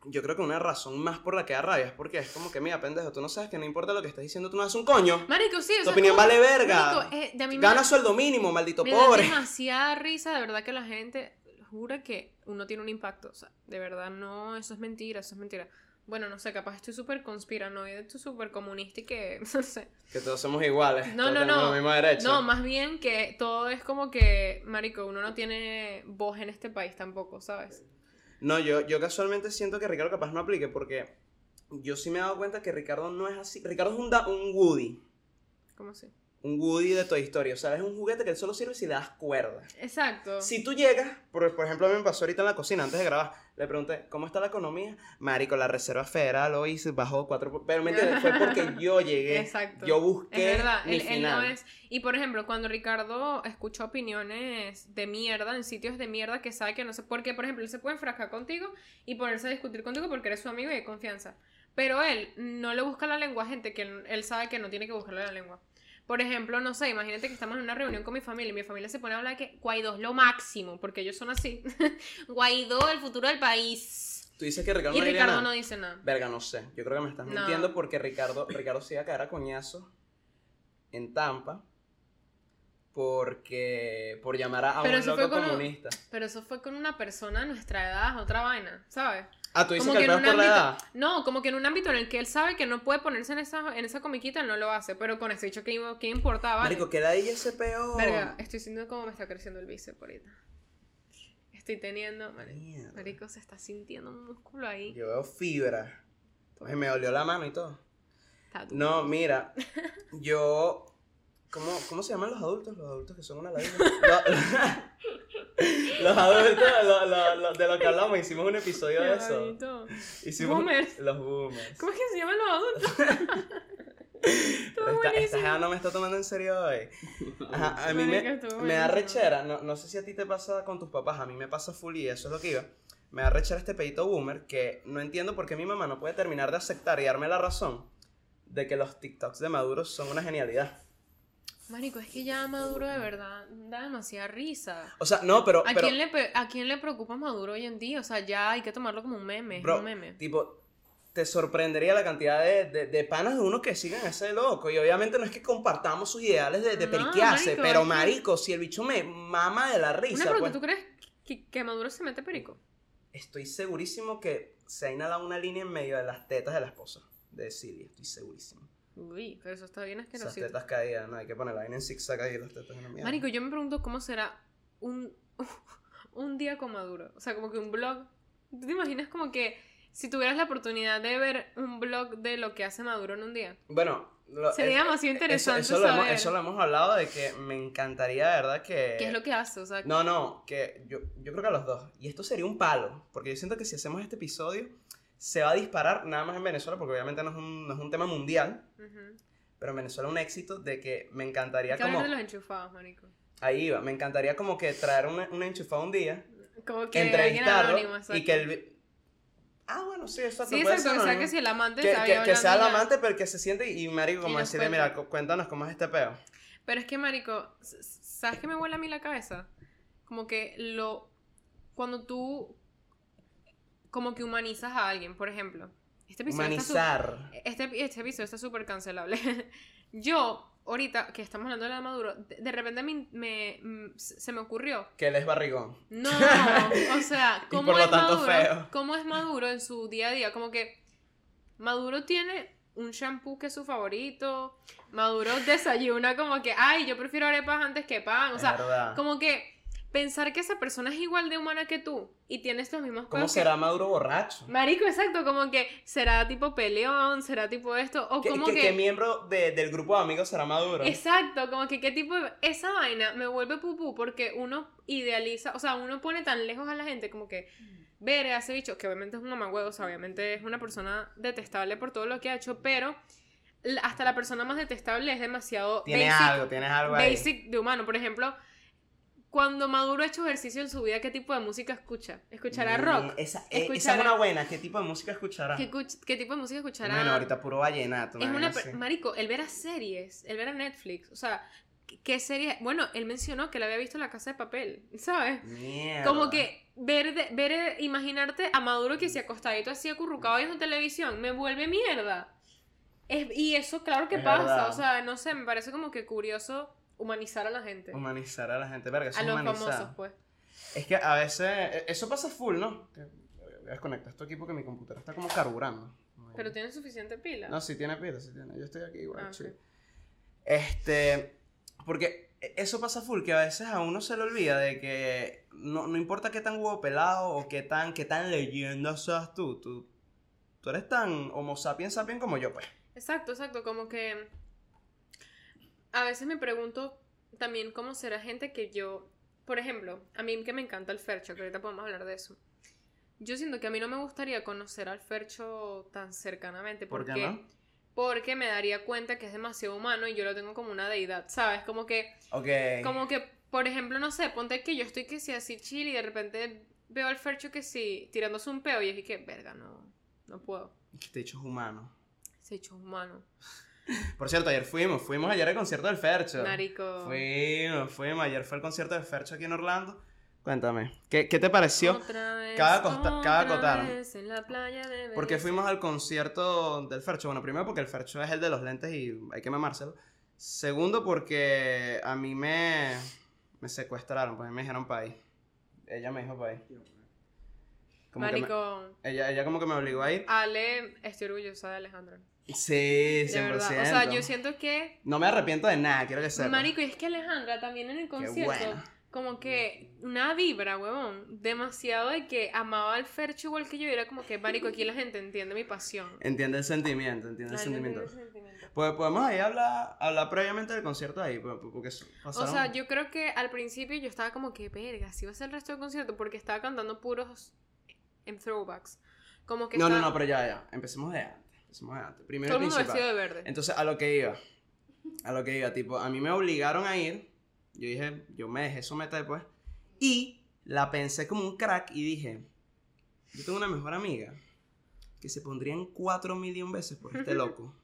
Yo creo que una razón más por la que da rabia es porque es como que, mira, pendejo, tú no sabes que no importa lo que estás diciendo, tú no haces un coño. Marico, sí, o Tu sea, opinión como- vale verga. marico, eh, me Gana da- sueldo mínimo, maldito Me da pobre. demasiada risa, de verdad que la gente jura que uno tiene un impacto. O sea, de verdad no, eso es mentira, eso es mentira. Bueno, no sé, capaz estoy súper conspiranoide, estoy súper comunista y que, no sé. Que todos somos iguales. No, todos no, no. No, más bien que todo es como que, marico, uno no tiene voz en este país tampoco, ¿sabes? No, yo, yo casualmente siento que Ricardo capaz no aplique porque yo sí me he dado cuenta que Ricardo no es así. Ricardo es un, da- un Woody. ¿Cómo así? Un Woody de Toy Story. O sea, es un juguete que él solo sirve si le das cuerda. Exacto. Si tú llegas, por, por ejemplo, a mí me pasó ahorita en la cocina antes de grabar, le pregunté, ¿cómo está la economía? Marico, la Reserva Federal hoy se bajó cuatro... Pero me entiendes, fue porque yo llegué. Exacto. Yo busqué Es verdad, mi él, él final. no es. Y por ejemplo, cuando Ricardo escucha opiniones de mierda en sitios de mierda que sabe que no sé. Porque, por ejemplo, él se puede enfrascar contigo y ponerse a discutir contigo porque eres su amigo y de confianza. Pero él no le busca la lengua a gente que él, él sabe que no tiene que buscarle la lengua. Por ejemplo, no sé, imagínate que estamos en una reunión con mi familia y mi familia se pone a hablar que Guaidó es lo máximo, porque ellos son así. Guaidó, el futuro del país. Tú dices que Ricardo Y no Ricardo nada. no dice nada. Verga, no sé. Yo creo que me estás No. mintiendo porque Ricardo, Ricardo se iba a caer a coñazo en Tampa porque por llamar a, un loco un- comunista. Pero eso fue con una persona de nuestra edad, otra vaina, ¿sabes? Ah, tú dices Como que el que peor en es un por la ámbito, edad. no, como que en un ámbito en el que él sabe que no puede ponerse en esa, en esa comiquita, él no lo hace, pero con ese dicho que, iba- que importaba, ¿vale? Marico, queda ahí ese peo. Verga, estoy sintiendo cómo me está creciendo el bíceps ahorita. Estoy teniendo, Mierda. marico, se está sintiendo un músculo ahí. Yo veo fibra. Oye, me dolió la mano y todo. Está duro. No, mira, yo. ¿Cómo, ¿Cómo se llaman los adultos? Los adultos que son una ladilla. Los adultos, lo- lo- lo- de lo que hablamos, hicimos un episodio de eso. Hicimos Boomers. Los boomers. ¿Cómo es que se llaman los adultos? Esta, esta jeva no me está tomando en serio hoy. Ajá, a mí me, da rechera, no, no sé si a ti te pasa con tus papás, a mí me pasa full y eso es lo que iba. Me da rechera este pedito boomer que no entiendo por qué mi mamá no puede terminar de aceptar y darme la razón de que los TikToks de Maduro son una genialidad. Marico, es que ya Maduro de verdad da demasiada risa. O sea, no, pero... ¿A, pero quién le, ¿A quién le preocupa Maduro hoy en día? O sea, ya hay que tomarlo como un meme. Bro, un meme. tipo, te sorprendería la cantidad de, de, de panas de uno que sigan a ese loco. Y obviamente no es que compartamos sus ideales de, de No, periquearse, marico, pero marico, si el bicho me mama de la Una risa, pregunta, pues, ¿tú crees que, que Maduro se mete perico? estoy segurísimo que se ha inhalado una línea en medio de las tetas de la esposa de Silvia. Estoy segurísimo. Uy, pero eso está bien Esas asqueroso. tetas caídas, no hay que poner la vaina en zigzag ahí las tetas en la mierda. Marico, yo me pregunto cómo será un, un día con Maduro. O sea, como que un blog. ¿Tú te imaginas como que si tuvieras la oportunidad de ver un blog de lo que hace Maduro en un día? Bueno, lo- Sería demasiado interesante eso, eso lo hemos, saber. eso lo hemos hablado de que me encantaría, de verdad, que... ¿Qué es lo que hace? O sea, No, no, que yo, yo creo que a los dos. Y esto sería un palo, porque yo siento que si hacemos este episodio, se va a disparar nada más en Venezuela, porque obviamente no es un, no es un tema mundial, pero en Venezuela un éxito de que me encantaría que hablar como... de los enchufados, marico. Ahí iba, me encantaría como que traer un, un enchufado un día, Como que entrevistarlo y que el... Ah, bueno, sí, exacto. Sí, exacto, o sea que si el amante que, que- que sea el ya. amante, pero que se siente y marico, como decirle, cuenta. mira, cu- cuéntanos cómo es este peo. Pero es que, marico, ¿sabes qué me vuela a mí la cabeza? Como que lo... Cuando tú... Como que humanizas a alguien, por ejemplo. Este episodio está súper- Humanizar. Este, este episodio está súper cancelable. Yo, ahorita que estamos hablando de la Maduro, de, de repente me, me- se me ocurrió. Que él es barrigón. No, o sea, ¿cómo por lo es tanto Maduro? feo. ¿Cómo es Maduro en su día a día? Como que Maduro tiene un shampoo que es su favorito. Maduro desayuna como que, ay, yo prefiero arepas antes que pan. O sea, como que pensar que esa persona es igual de humana que tú y tiene estos mismos ¿Cómo que- será Maduro borracho? Marico, exacto, como que será tipo peleón, será tipo esto, o ¿Qué, como que... qué miembro de- del grupo de amigos será Maduro? Exacto, como que qué tipo de... Esa vaina me vuelve pupú porque uno idealiza, o sea, uno pone tan lejos a la gente como que... Ver a ese bicho, que obviamente es un mamagüevo, o sea, obviamente es una persona detestable por todo lo que ha hecho, pero hasta la persona más detestable es demasiado Tienes basic, algo, tienes algo ahí. basic de humano. Por ejemplo, cuando Maduro ha hecho ejercicio en su vida, ¿qué tipo de música escucha? ¿Escuchará Mm, rock? Esa, eh, esa Escuchará- es una buena. ¿Qué tipo de música escuchará? ¿Qué, qué tipo de música escuchará? Bueno, ahorita puro vallenato. Es una así. Marico, el ver a series, el ver a Netflix, o sea, ¿qué- ¿qué serie? Bueno, él mencionó que le había visto La Casa de Papel, ¿sabes? Mierda. Como que ver, de- ver, eh, imaginarte a Maduro que se acostadito así acurrucado viendo televisión, me vuelve mierda. Es- y eso claro que Es pasa, verdad. o sea, no sé, me parece como que curioso humanizar a la gente. Humanizar a la gente, verga, eso a es los humanizar. famosos, pues. Es que a veces, e- eso pasa full, ¿no? Que- Voy a desconectar esto aquí porque mi computadora está como carburando. Pero tiene suficiente pila. No, sí tiene pila, sí tiene. Yo estoy aquí igual, Ah, ok. chill. Este, porque eso pasa full, que a veces a uno se le olvida de que no, no importa qué tan huevo pelado o qué tan, qué tan leyenda seas tú, tú, tú eres tan homo sapiens sapiens como yo, pues. Exacto, exacto, como que a veces me pregunto también cómo será gente que yo, por ejemplo, a mí que me encanta el Fercho, que ahorita podemos hablar de eso. Yo siento que a mí no me gustaría conocer al Fercho tan cercanamente ¿Por porque qué no? porque me daría cuenta que es demasiado humano y yo lo tengo como una deidad, ¿sabes? Como que Ok. como que por ejemplo, no sé, ponte que yo estoy que si así chill y de repente veo al Fercho que si tirándose un peo y es que verga, no no puedo. Que te he humano. Se hecho humano. Por cierto, ayer fuimos, fuimos ayer al concierto del Fercho. Marico. Fuimos, fuimos, ayer fue el concierto del Fercho aquí en Orlando. Cuéntame, ¿qué, qué te pareció? Otra vez, Cabe acosta- cabe otra acotar. vez en la playa de ¿Por qué Venecia. fuimos al concierto del Fercho? Bueno, primero porque el Fercho es el de los lentes y hay que mamárselo. Segundo porque a mí me, me secuestraron, pues me dijeron pa' ahí. Ella me dijo pa' ahí. Como que me- Marico, ella, ella como que me obligó a ir. Ale, estoy orgullosa de Alejandra. Sí, 100%. De verdad. O sea, yo siento que. No me arrepiento de nada, quiero que sepas. Marico, y es que Alejandra también en el concierto como que una vibra, huevón, demasiado de que amaba al Fercho igual que yo y era como que, marico, aquí la gente entiende mi pasión. Entiende el sentimiento, entiende el no sentimiento. el sentimiento. Pues podemos ahí hablar, hablar previamente del concierto ahí, pues, porque O pasaron... sea, yo creo que al principio yo estaba como que, verga, si va a ser el resto del concierto porque estaba cantando puros en throwbacks. Como que No, no, estaba- no, pero ya, ya. Empecemos de Empecemos de antes. Primero todo el mundo vestido de verde. Entonces, a lo que iba. A lo que iba, tipo, a mí me obligaron a ir. Yo dije, yo me dejé someter, pues. Y la pensé como un crack y dije, yo tengo una mejor amiga que se pondría en cuatro millón veces por este loco.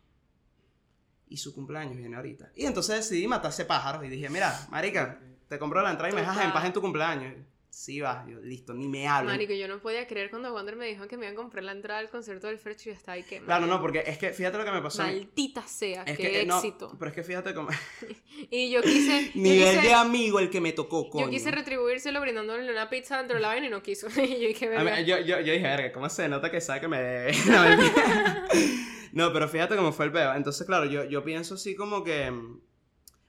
Y su cumpleaños viene ahorita. Y entonces decidí matarse pájaros y dije, mira, marica, te compro la entrada y me dejas en paz en tu cumpleaños. Sí, va, yo, listo, ni me hablen. Marico, yo no podía creer cuando Wander me dijo que me iban a comprar la entrada al concierto del Fercho y estaba ahí que. Claro, no, porque es que fíjate lo que me pasó. Maldita sea, Es qué que, no, éxito. pero es que fíjate cómo... Y yo quise. yo Nivel quise- de amigo el que me tocó, coño. Yo quise retribuírselo brindándole una pizza dentro de la vaina y no quiso. y yo dije, A mí- verga. yo, yo, yo dije, verga, ¿cómo se nota que sabe que me debe? No, mentira. No, pero fíjate cómo fue el peo. Entonces, claro, yo, yo pienso así como que... mm,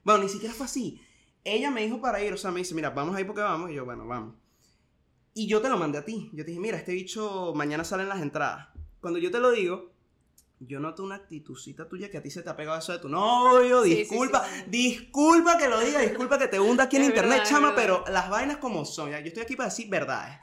Bueno, ni siquiera fue así. Ella me dijo para ir, o sea, me dice, mira, vamos ahí porque vamos. Y yo, bueno, vamos. Y yo te lo mandé a ti. Yo te dije, mira, este bicho mañana salen las entradas. Cuando yo te lo digo, yo noto una actitudcita tuya que a ti se te ha pegado eso de tu novio. Sí, Disculpa, sí, sí. disculpa que lo diga, disculpa que te hunda aquí en Es internet, verdad, chama, pero las vainas como son. ya. Yo estoy aquí para decir verdades.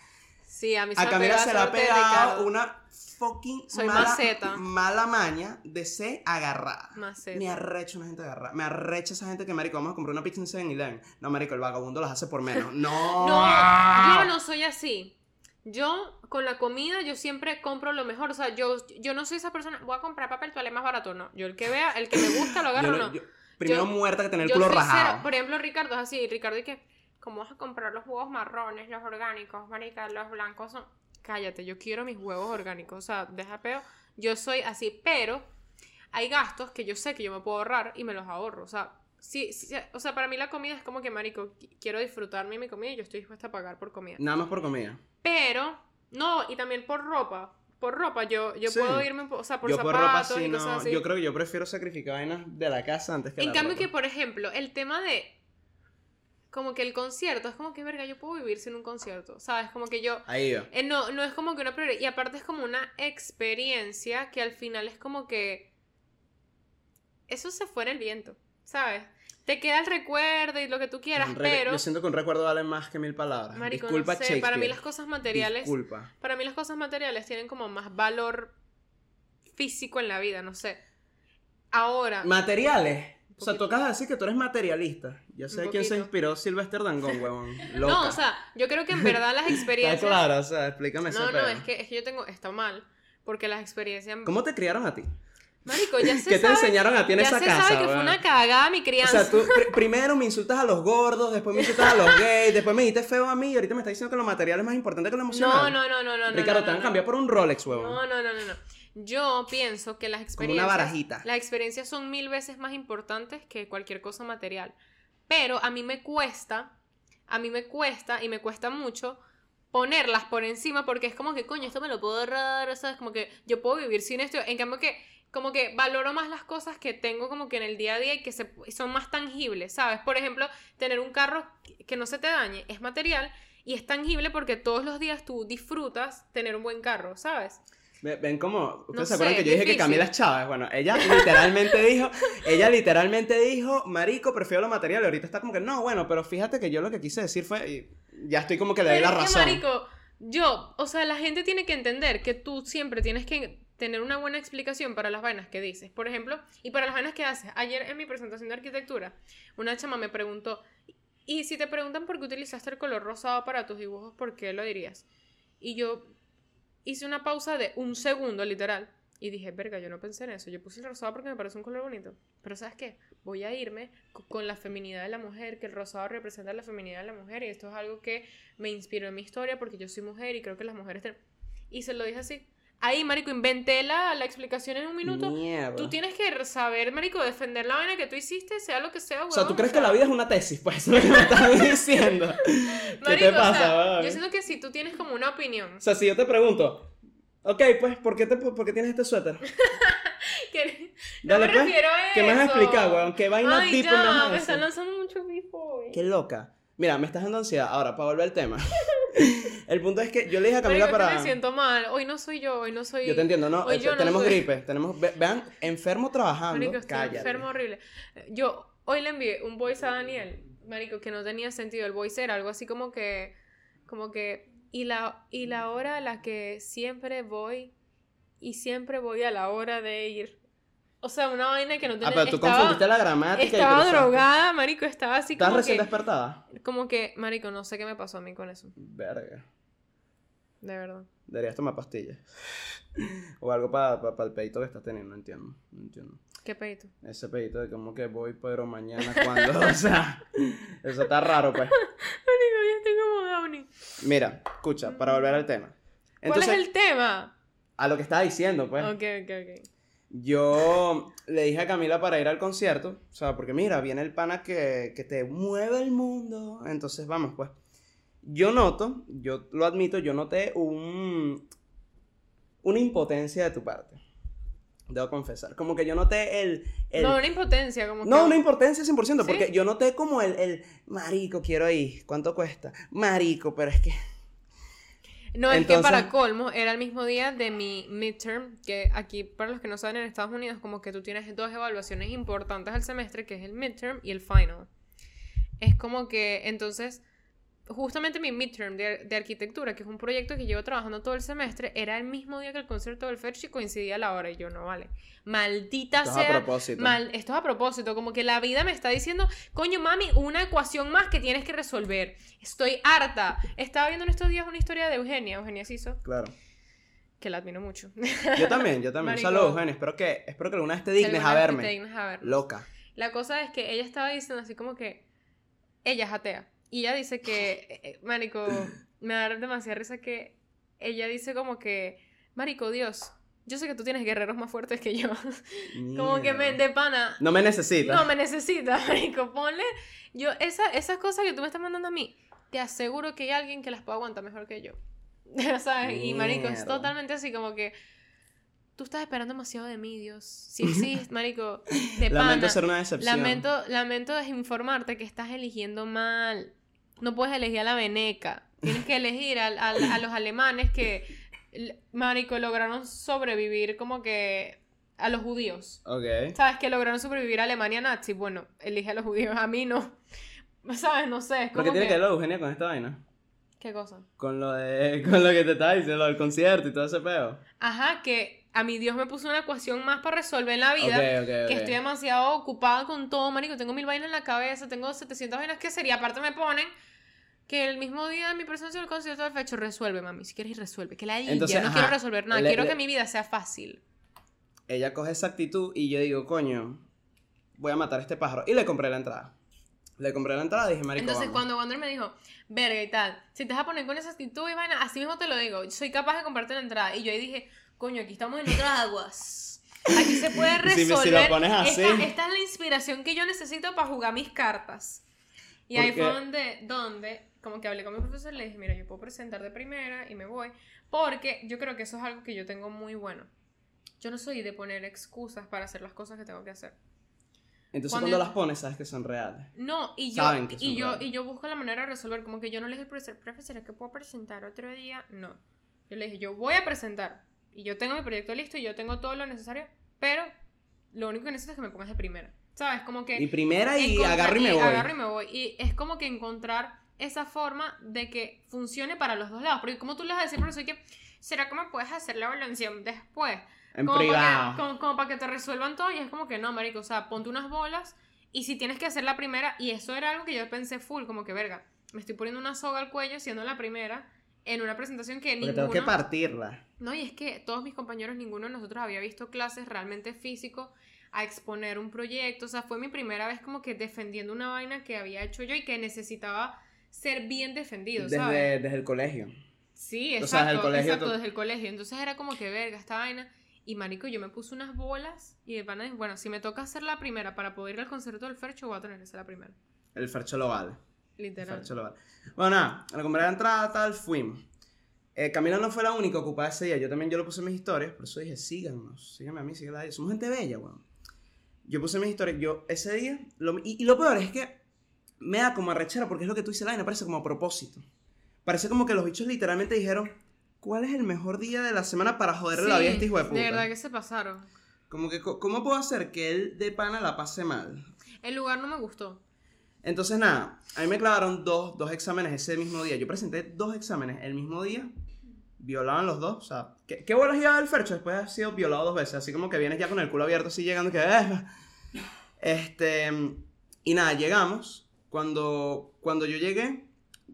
Sí, a mí se A Camila se le ha pegado una fucking Soy mala, maceta. mala maña de ser agarrada. Maceta. Me arrecha una gente agarrada. Me arrecha esa gente que, marico, vamos a comprar una pizza en 7-Eleven. No, marico, el vagabundo las hace por menos. No. No, yo no soy así. Yo, con la comida, yo siempre compro lo mejor. O sea, yo, yo no soy esa persona. Voy a comprar papel toalé más barato. No. Yo el que vea, el que me gusta, lo Yo agarro. no- no. yo- primero Yo- muerta que tener el Yo culo soy rajado. cero. Por ejemplo, Ricardo es así. Ricardo y que, ¿cómo vas a comprar los huevos marrones, los orgánicos, marica? Los blancos son... Cállate, yo quiero mis huevos orgánicos. O sea, deja peo. Yo soy así, pero hay gastos que yo sé que yo me puedo ahorrar y me los ahorro. O sea, sí, sí, o sea, para mí la comida es como que, marico, qui- quiero disfrutarme mi comida y yo estoy dispuesta a pagar por comida. Nada más por comida. Pero, no, y también por ropa. Por ropa, yo, yo Sí. puedo irme, o sea, por yo zapatos por ropa sí, y cosas no. así. Yo creo que yo prefiero sacrificar vainas de la casa antes que En la cambio ropa. que, por ejemplo, el tema de... Como que el concierto, es como que, verga, yo puedo vivir sin un concierto, ¿sabes? Como que yo... Ahí va. eh, no, no es como que una prioridad. Y aparte es como una experiencia que al final es como que... Eso se fue en el viento, ¿sabes? Te queda el recuerdo y lo que tú quieras, pero... Yo siento que un recuerdo vale más que mil palabras. Marico, Disculpa, no sé, para mí las cosas materiales... Disculpa. Para mí las cosas materiales tienen como más valor físico en la vida, no sé. Ahora... Materiales. O sea, tú acabas de decir que tú eres materialista. Ya sé quién se inspiró Sylvester Dangond, huevón. Loca. No, o sea, yo creo que en verdad las Está experiencias... claro, o sea, explícame ese No, no, pedo. es que, es que yo tengo... Está mal. Porque las experiencias... ¿Cómo te criaron a ti? Marico, ya se ¿Qué te sabe... enseñaron a ti en ya esa se casa? sabe que fue una cagada mi O crianza. sea, tú pr- primero me insultas a los gordos, después me insultas a los gays, después me dijiste feo a mí y ahorita me estás diciendo que lo material es más importante que lo emocional. No, no, no, no, no. no, Ricardo, no, te van no, a cambiar por un Rolex, huevón. No, no, no, no, no. Yo pienso que las Como experiencias... una barajita. Las experiencias son mil veces más importantes que cualquier cosa material. Pero a mí me cuesta, a mí me cuesta y me cuesta mucho ponerlas por encima porque es como que, coño, esto me lo puedo ahorrar, ¿sabes? Como que yo puedo vivir sin esto. En cambio que, como que valoro más las cosas que tengo como que en el día a día y que se, son más tangibles, ¿sabes? Por ejemplo, tener un carro que no se te dañe es material y es tangible porque todos los días tú disfrutas tener un buen carro, ¿sabes? Ve- Ven cómo, ¿ustedes No se acuerdan sé, que yo dije que. Camila es Chávez? Bueno, ella literalmente dijo, ella literalmente dijo, marico, prefiero lo material. Y ahorita está como que, no, bueno, pero fíjate que yo lo que quise decir fue, y ya estoy como que le doy la que, razón. marico, yo, o sea, la gente tiene que entender que tú siempre tienes que tener una buena explicación para las vainas que dices. Por ejemplo, y para las vainas que haces. Ayer en mi presentación de arquitectura, una chama me preguntó, y si te preguntan por qué utilizaste el color rosado para tus dibujos, ¿por qué lo dirías? Y yo hice una pausa de un segundo, literal. Y dije, verga, yo no pensé en eso. Yo puse el rosado porque me parece un color bonito. Pero ¿sabes qué? Voy a irme co- con la feminidad de la mujer, que el rosado representa la feminidad de la mujer. Y esto es algo que me inspiró en mi historia porque yo soy mujer y creo que las mujeres... Y se lo dije así. Ahí, marico, inventé la, la explicación en un minuto. Mierda. Tú tienes que saber, marico, defender la vaina que tú hiciste, sea lo que sea, O sea, ¿tú crees o que sea, la vida es una tesis? Pues eso es lo que me estás diciendo. ¿Qué marico, te o pasa, sea, weón? Yo siento que si tú tienes como una opinión... O sea, si yo te pregunto, ok, pues, ¿por qué, te, por qué tienes este suéter? que- no Dale, me pues, refiero a ¿Qué me vas a explicar, weón? ¿Qué vaina Ay, deep ya, me me están lanzando mucho bifo. Qué loca. Mira, me estás dando ansiedad. Ahora, para volver al tema. El punto es que yo le dije a Camila Marico, que para... me siento mal. Hoy no soy yo, hoy no soy... Yo te entiendo, no, Hoy eh, yo no tenemos soy- gripe, tenemos, ve- vean, enfermo trabajando, Marico, estoy cállate. enfermo horrible. Yo hoy le envié un voice a Daniel, Marico, que no tenía sentido. El voice era algo así como que, como que, y la, y la hora a la que siempre voy, y siempre voy a la hora de ir. O sea, una vaina que no tenía Ah, pero tú estaba- confundiste la gramática Estaba drogada, marico, estaba así ¿Estás como recién que, despertada? como que, marico, no sé qué me pasó a mí con eso, Verga. de verdad. Deberías tomar pastillas. o algo para el pedito que estás teniendo, no entiendo. No entiendo. ¿Qué pedito? Ese pedito de como que voy, pero mañana cuando. o sea, eso está raro, pues. Marico, yo estoy como Downey. Mira, escucha, para volver al tema. ¿Cuál es el tema? a lo que estaba diciendo, pues. Ok, ok, ok. Yo le dije a Camila para ir al concierto, o sea, porque mira, viene el pana que, que te mueve el mundo, entonces vamos, pues. Yo noto, yo lo admito, yo noté un, una impotencia de tu parte. Debo confesar. Como que yo noté el... el- No, una impotencia, como no, que... una impotencia 100%, ¿Sí? porque yo noté como el, el, marico, quiero ir, ¿cuánto cuesta? Marico, pero es que... No, es que para colmo era el mismo día de mi midterm, que aquí, para los que no saben, en Estados Unidos, como que tú tienes dos evaluaciones importantes al semestre, que es el midterm y el final. Es como que, entonces, justamente mi midterm de, de arquitectura, que es un proyecto que llevo trabajando todo el semestre, era el mismo día que el concierto del Fetch y coincidía la hora, y yo no vale. Maldita Esto es a sea. propósito. Mal, esto es a propósito, como que la vida me está diciendo, coño mami, una ecuación más que tienes que resolver. Estoy harta. Estaba viendo en estos días una historia de Eugenia, Eugenia Siso, Claro. que la admiro mucho. Yo también, yo también. Saludos, Eugenio. Espero que, espero que alguna vez te dignes a verme. te dignes a vernos. Loca. La cosa es que ella estaba diciendo así como que ella es atea. Y ella dice que, eh, Marico, me da demasiada risa que ella dice como que, Marico, Dios, yo sé que tú tienes guerreros más fuertes que yo. como que me, de pana, No me necesitas. No me necesitas, marico. Ponle. Yo, esa, esas cosas que tú me estás mandando a mí, te aseguro que hay alguien que las puede aguantar mejor que yo. ¿Sabes? Y marico, es totalmente así como que. Tú estás esperando demasiado de mí, Dios. Sí, sí, marico. De Lamento pana. ser una decepción. Lamento, lamento informarte que estás eligiendo mal. No puedes elegir a la veneca. Tienes que elegir al- al- a, los alemanes que, marico, lograron sobrevivir como que a los judíos. Ok. ¿Sabes? Que lograron sobrevivir a Alemania nazi. Bueno, elige a los judíos, a mí no. ¿Sabes? No sé. Es ¿Pero como qué tiene que... ver Eugenia con esta vaina? ¿Qué cosa? Con lo de. Con lo que te estaba diciendo, del concierto y todo ese peo. Ajá, que a mi Dios me puso una ecuación más para resolver en la vida. Ok, ok, ok. Que estoy demasiado ocupada con todo, marico. Tengo mil vainas en la cabeza, tengo 700 vainas que sería. Aparte me ponen que el mismo día de mi presencia en el concierto del fecho resuelve, mami. Si quieres, resuelve. Que la diga. Entonces, no ajá, quiero resolver nada. le- quiero le- que mi vida sea fácil. Ella coge esa actitud y yo digo, coño, voy a matar a este pájaro. Y le compré la entrada. Le compré la entrada y dije, marico, Entonces, vamos. cuando Wander me dijo, verga y tal, si te vas a poner con esa actitud y vaina, así mismo te lo digo, soy capaz de comprarte la entrada. Y yo ahí dije, coño, aquí estamos en otras aguas. Aquí se puede Si me- si lo resolver. pones así. Esta, esta es la inspiración que yo necesito para jugar mis cartas. Y ahí fue donde, donde, como que hablé con mi profesor, le dije, mira, yo puedo presentar de primera y me voy. Porque yo creo que eso es algo que yo tengo muy bueno. Yo no soy de poner excusas para hacer las cosas que tengo que hacer. Entonces, cuando cuando yo- las pones, sabes que son reales. No, y yo, Saben que son y yo, reales. y yo busco la manera de resolver, como que yo no le dije al profesor, profesor, ¿es que puedo presentar otro día? No. Yo le dije, yo voy a presentar. Y yo tengo mi proyecto listo y yo tengo todo lo necesario, pero lo único que necesito es que me pongas de primera. ¿Sabes? Como que... Y primera y agarro y me voy. agarro y me voy. Y es como que encontrar esa forma de que funcione para los dos lados. Porque como tú le vas a decir, profesor, que ¿será que me puedes hacer la evaluación después? En como Para privado. que, como, como para que te resuelvan todo y es como que no, marico, o sea, ponte unas bolas y si tienes que hacer la primera, y eso era algo que yo pensé full, como que verga, me estoy poniendo una soga al cuello siendo la primera en una presentación que Porque ninguno... tengo que partirla. No, y es que todos mis compañeros, ninguno de nosotros había visto clases realmente físico a exponer un proyecto, o sea, fue mi primera vez como que defendiendo una vaina que había hecho yo y que necesitaba ser bien defendido, ¿sabes? Desde, desde el colegio. Sí, O exacto, sea, desde el colegio exacto, desde el colegio. Entonces era como que verga esta vaina. Y marico, yo me puse unas bolas y de pana, bueno, si me toca hacer la primera para poder ir al concierto del Fercho, voy a tener que ser la primera. El fercho lo vale. El Literal. fercho lo vale. Bueno, nada, le compré la entrada, tal, fuimos. Eh, Camila no fue la única ocupada ese día. Yo también yo lo puse en mis historias. Por eso dije, síganos. Síganme a mí, síganla a ella. Somos gente bella, weón. Yo puse mis historias. Yo ese día. lo- y, y lo peor es que me da como arrechera porque es lo que tú dices, la vaina parece como a propósito. Parece como que los bichos literalmente dijeron, ¿cuál es el mejor día de la semana para joderle la vida a este hijo de puta? De verdad que se pasaron. Como que, ¿cómo puedo hacer que él de pana la pase mal? El lugar no me gustó. Entonces, nada, a mí me clavaron dos, dos exámenes ese mismo día. Yo presenté dos exámenes el mismo día. Violaban los dos. O sea, ¿qué, qué bolas iba el Fercho después de haber sido violado dos veces? Así como que vienes ya con el culo abierto, así llegando que... "Eh". Este... Y nada, llegamos. Cuando, cuando yo llegué,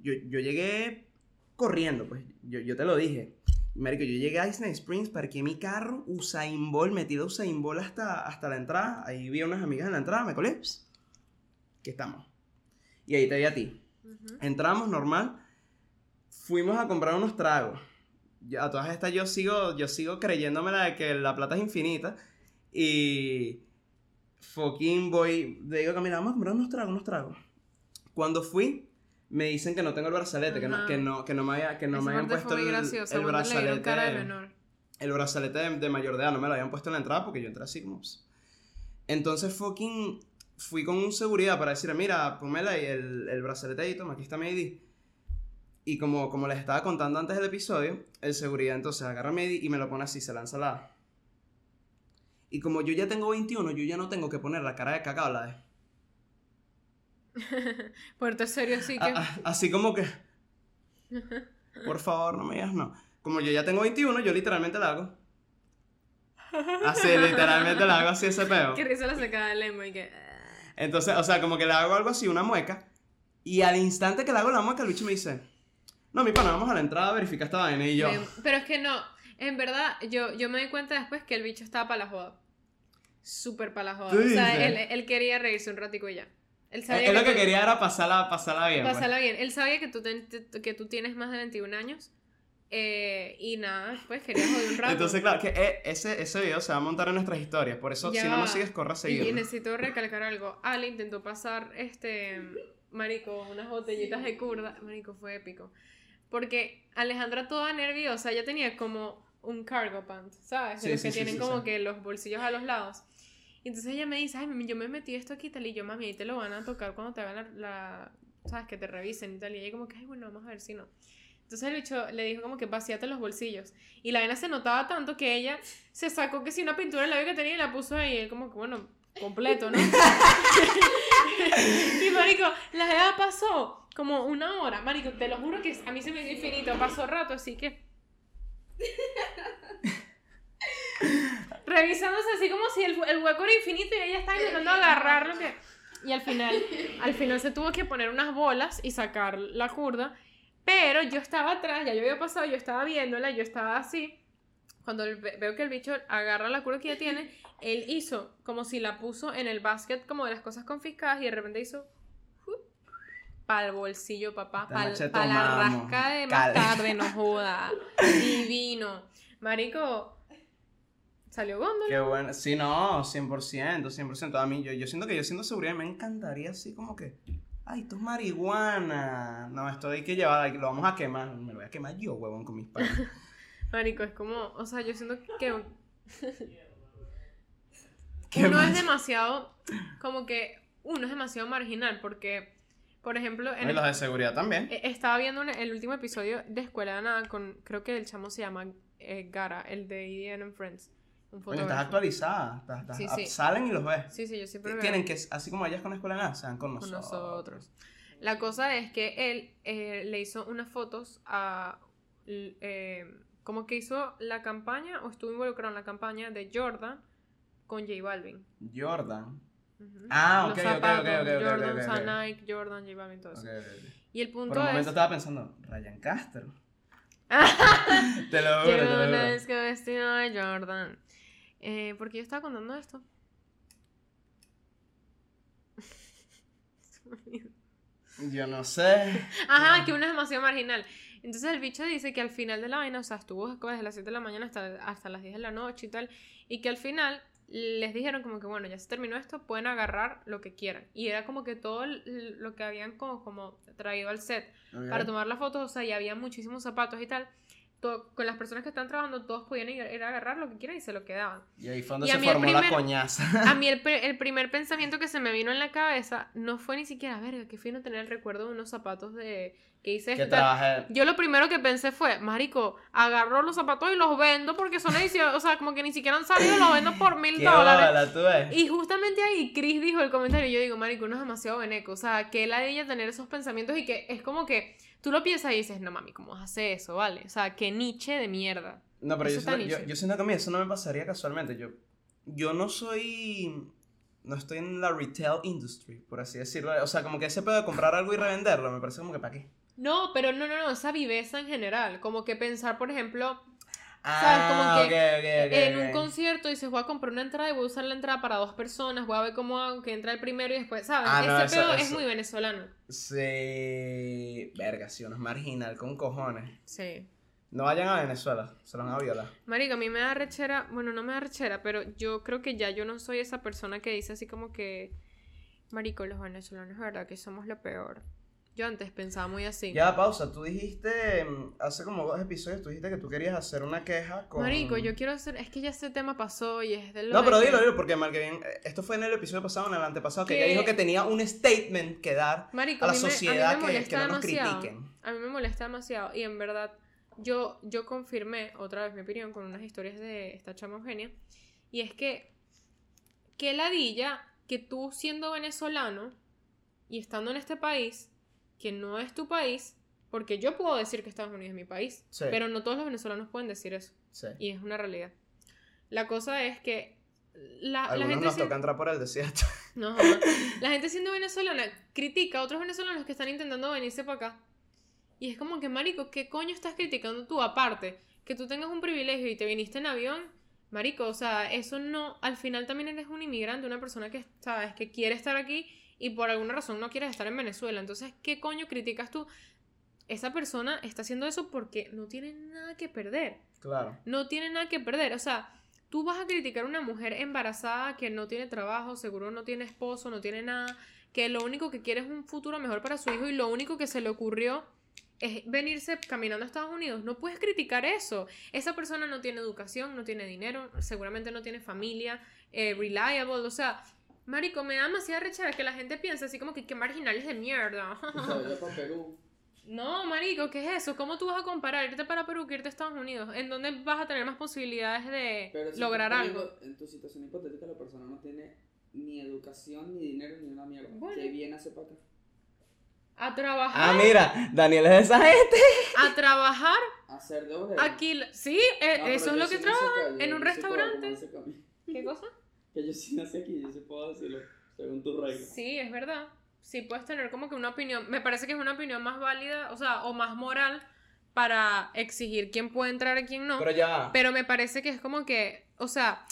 yo, yo llegué corriendo, pues. Yo, yo te lo dije. Marico, yo llegué a Disney Springs, parqué mi carro, Usain Bolt, metido Usain Bolt hasta, hasta la entrada. Ahí vi a unas amigas en la entrada, me colé. Aquí estamos. Y ahí te vi a ti. Entramos normal. Fuimos a comprar unos tragos. Ya, a todas estas yo sigo, yo sigo creyéndome la de que la plata es infinita. Y fucking voy, le digo Camila, vamos a comprar unos tragos, unos tragos. Cuando fui, me dicen que no tengo el brazalete, que no, que no, que no me, había- que no Esa me habían parte puesto el, el brazalete. cara de menor. El brazalete de, de mayor de edad no me lo habían puesto en la entrada porque yo entré así como. pues. Entonces, fucking. Fui con un seguridad para decirle, mira, pónmela ahí el, el brazalete ahí, toma, aquí está mi ID. Y como, como les estaba contando antes del episodio, el seguridad entonces agarra mi ID y me lo pone así, se lanza la. Y como yo ya tengo 21, yo ya no tengo que poner la cara de cagado, la de. Puerto serio, sí que. A- a- así como que. Por favor, no me digas no. Como yo ya tengo 21, yo literalmente la hago. Así, literalmente la hago así ese peo. Qué risa la sacada de lengua y que. Entonces, o sea, como que le hago algo así, una mueca. Y al instante que le hago la mueca, el bicho me dice: No, mi pana, vamos a la entrada a verificar esta vaina. Y yo, Pero es que no. En verdad, yo, yo me di cuenta después que el bicho estaba para la joda. Súper para la joda. ¿Tú O sea, él, él quería reírse un ratico y ya. Él sabía es lo que tú- quería era pasarla, pasarla bien. pues. Pasarla bien. Él sabía que tú, ten- te- que tú tienes más de 21 años. eh, y nada, pues quería joder un rato. Entonces, claro, que eh, ese, ese video se va a montar en nuestras historias. Por eso, Ya si no nos sigues, corre a y, y necesito recalcar algo. Ale intentó pasar este. Marico, unas botellitas de curda. Marico, fue épico. Porque Alejandra toda nerviosa, ya tenía como un cargo pant, ¿sabes? De Sí, los sí, que sí, tienen sí, como sí. que los bolsillos a los lados. Entonces ella me dice, ay, mami, yo me metí esto aquí tal, y yo, mami, ahí te lo van a tocar cuando te hagan la, la- ¿sabes? Que te revisen y tal. Y ella como que, ay, bueno, vamos a ver si no. Entonces el bicho le dijo como que vacíate los bolsillos. Y la vena se notaba tanto que ella se sacó que si una pintura en la que tenía y la puso ahí. Él como que, bueno, completo, ¿no? y marico, la jeva pasó como una hora. Marico, te lo juro que a mí se me dio infinito. Pasó rato, así que... Revisándose así como si el, el hueco era infinito y ella estaba intentando agarrar lo que... Y al final, al final se tuvo que poner unas bolas y sacar la curda. Pero yo estaba atrás, ya yo había pasado, yo estaba viéndola, yo estaba así. Cuando el- veo que el bicho agarra la curda que ella tiene, él hizo como si la puso en el basket como de las cosas confiscadas y de repente hizo para el bolsillo, papá, para noche la rasca de más Cal- tarde, no joda. Divino. Marico, salió góndola. Qué bueno. Sí, no, 100%, 100%. A mí, yo, yo siento que yo siendo seguridad me encantaría así como que, ay, esto es marihuana. No, esto hay que llevar, lo vamos a quemar. Me lo voy a quemar yo, huevón, con mis padres. Marico, es como, o sea, yo siento que ¿Qué uno es demasiado, como que uno es demasiado marginal porque, por ejemplo, en Y los de seguridad también. Eh, Estaba viendo un- el último episodio de Escuela de Nada con, creo que el chamo se llama eh, Gara, el de Ian and Friends. Coño, estás actualizada. estás- estás- Sí, ah, sí. Salen y los ves. Sí, sí, yo siempre veo Tienen que, así como ellas con la escuela nada, sean con con nosotros. nosotros. La cosa es que él eh, le hizo unas fotos a... eh, como que hizo la campaña, o estuvo involucrado en la campaña de Jordan con J Balvin. Jordan. Ujú. Ah, Los ok, ok, ok, zapatos, ok, ok, Jordan, ok, o sea, ok. Nike, Jordan, J Balvin, todo eso. Y el punto Por un momento es... estaba pensando, Ryan Castro. te lo juro, lo una vez que vestido de Jordan. Eh, ¿Por qué yo estaba contando esto? Yo no sé. Ajá, que uno es demasiado marginal. Entonces el bicho dice que al final de la vaina, o sea, estuvo desde las 7 de la mañana hasta, hasta las 10 de la noche y tal, y que al final les dijeron como que bueno, ya se terminó esto, pueden agarrar lo que quieran. Y era como que todo lo que habían como, como traído al set para tomar las fotos, o sea, y había muchísimos zapatos y tal. Con las personas que están trabajando, todos podían ir, ir a agarrar lo que quieran y se lo quedaban. Y ahí fue donde Y se formó la coñaza. A mí el, el primer pensamiento que se me vino en la cabeza no fue ni siquiera, verga, qué fino tener el recuerdo de unos zapatos de que hice que esto. y tal". trabajé. Yo lo primero que pensé fue, marico, agarro los zapatos y los vendo porque son ediciones, o sea, como que ni siquiera han salido, los vendo por mil dólares. Y justamente ahí Chris dijo el comentario, y yo digo, marico, uno es demasiado veneco, o sea, que la de ella tener esos pensamientos y que es como que tú lo piensas y dices, no mami, ¿cómo hacer eso, vale? O sea, que Nietzsche de mierda. No, pero yo siento, yo, niche. yo siento que a mí eso no me pasaría casualmente. Yo, yo no soy. No estoy en la retail industry, por así decirlo. O sea, como que ese pedo de comprar algo y revenderlo, me parece como que para qué. No, pero no, no, no, esa viveza en general, como que pensar, por ejemplo, Ah, como que ok, ok, ok, en un concierto dices, voy a comprar una entrada y voy a usar la entrada para dos personas, voy a ver cómo hago que entra el primero y después, ¿sabes? Ah, no, Ese eso- pedo es muy venezolano. Sí. Verga, si uno es marginal con cojones. Sí. No vayan a Venezuela, se los van a violar. Marico, a mí me da rechera, bueno, no me da rechera, pero yo creo que ya yo no soy esa persona que dice así como que, Marico, los venezolanos, verdad que somos lo peor. Yo antes pensaba muy así. Ya, pausa. Tú dijiste, mm, hace como dos episodios, tú dijiste que tú querías hacer una queja con... Marico, yo quiero hacer, es que ya este tema pasó y es de lo No, pero que- dilo, dilo, porque mal que bien, eh, esto fue en el episodio pasado, en el antepasado, que ella Que- dijo que tenía un statement que dar Marico, a la mí me- a sociedad me que, que no nos demasiado. critiquen. A mí me molesta demasiado y en verdad yo, yo confirmé otra vez mi opinión con unas historias de esta chama Eugenia y es que qué ladilla que tú siendo venezolano y estando en este país que no es tu país porque yo puedo decir que Estados Unidos es mi país Sí. pero no todos los venezolanos pueden decir eso Sí. y es una realidad la cosa es que la, gente nos toca entrar por el desierto. no, jamás. La gente siendo venezolana critica a otros venezolanos que están intentando venirse para acá. Y es como que, marico, ¿qué coño estás criticando tú? Aparte, que tú tengas un privilegio y te viniste en avión, marico, o sea, eso no, al final también eres un inmigrante, una persona que, sabes, que quiere estar aquí y por alguna razón no quieres estar en Venezuela. Entonces, ¿qué coño criticas tú? Esa persona está haciendo eso porque no tiene nada que perder Claro. no tiene nada que perder. O sea, tú vas a criticar a una mujer embarazada que no tiene trabajo, seguro no tiene esposo, no tiene nada, que lo único que quiere es un futuro mejor para su hijo y lo único que se le ocurrió es venirse caminando a Estados Unidos. No puedes criticar eso. Esa persona no tiene educación, no tiene dinero, seguramente no tiene familia, eh, reliable, o sea... Marico, me da demasiada rechera que la gente piense así como que qué marginales de mierda. O sea, yo para Perú. No, marico, ¿qué es eso? ¿Cómo tú vas a comparar irte para Perú que irte a Estados Unidos? ¿En dónde vas a tener más posibilidades de Pero si lograr algo? En tu situación hipotética, la persona no tiene ni educación, ni dinero, ni una mierda. Bueno. ¿Qué viene a hacer para acá? A trabajar, Ah, mira, Daniel es de esa gente. a trabajar Hacer de obrero. aquí. Sí, eh, No, eso es lo que nací trabaja acá, yo- en un restaurante. ¿Qué cosa? Que yo sí nací aquí, yo sí puedo decirlo, según tu regla. Sí, es verdad. Sí, puedes tener como que una opinión. Me parece que es una opinión más válida, o sea, o más moral para exigir quién puede entrar y quién no. Pero ya. Pero me parece que es como que, o sea,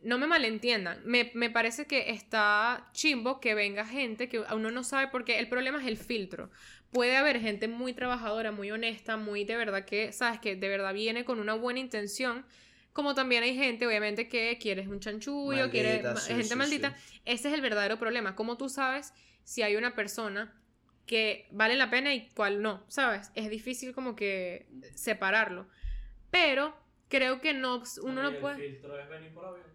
no me malentiendan. Me, me parece que está chimbo que venga gente que uno no sabe porque el problema es el filtro. Puede haber gente muy trabajadora, muy honesta, muy de verdad que, sabes, que de verdad viene con una buena intención. Como también hay gente, obviamente, que quieres un chanchullo, quiere Maldita, ma- sí, gente sí, maldita. Ese es el verdadero problema. ¿Cómo tú sabes si hay una persona que vale la pena y cuál no? ¿Sabes? Es difícil como que separarlo. Pero creo que no, uno no El puede. filtro es venir por avión.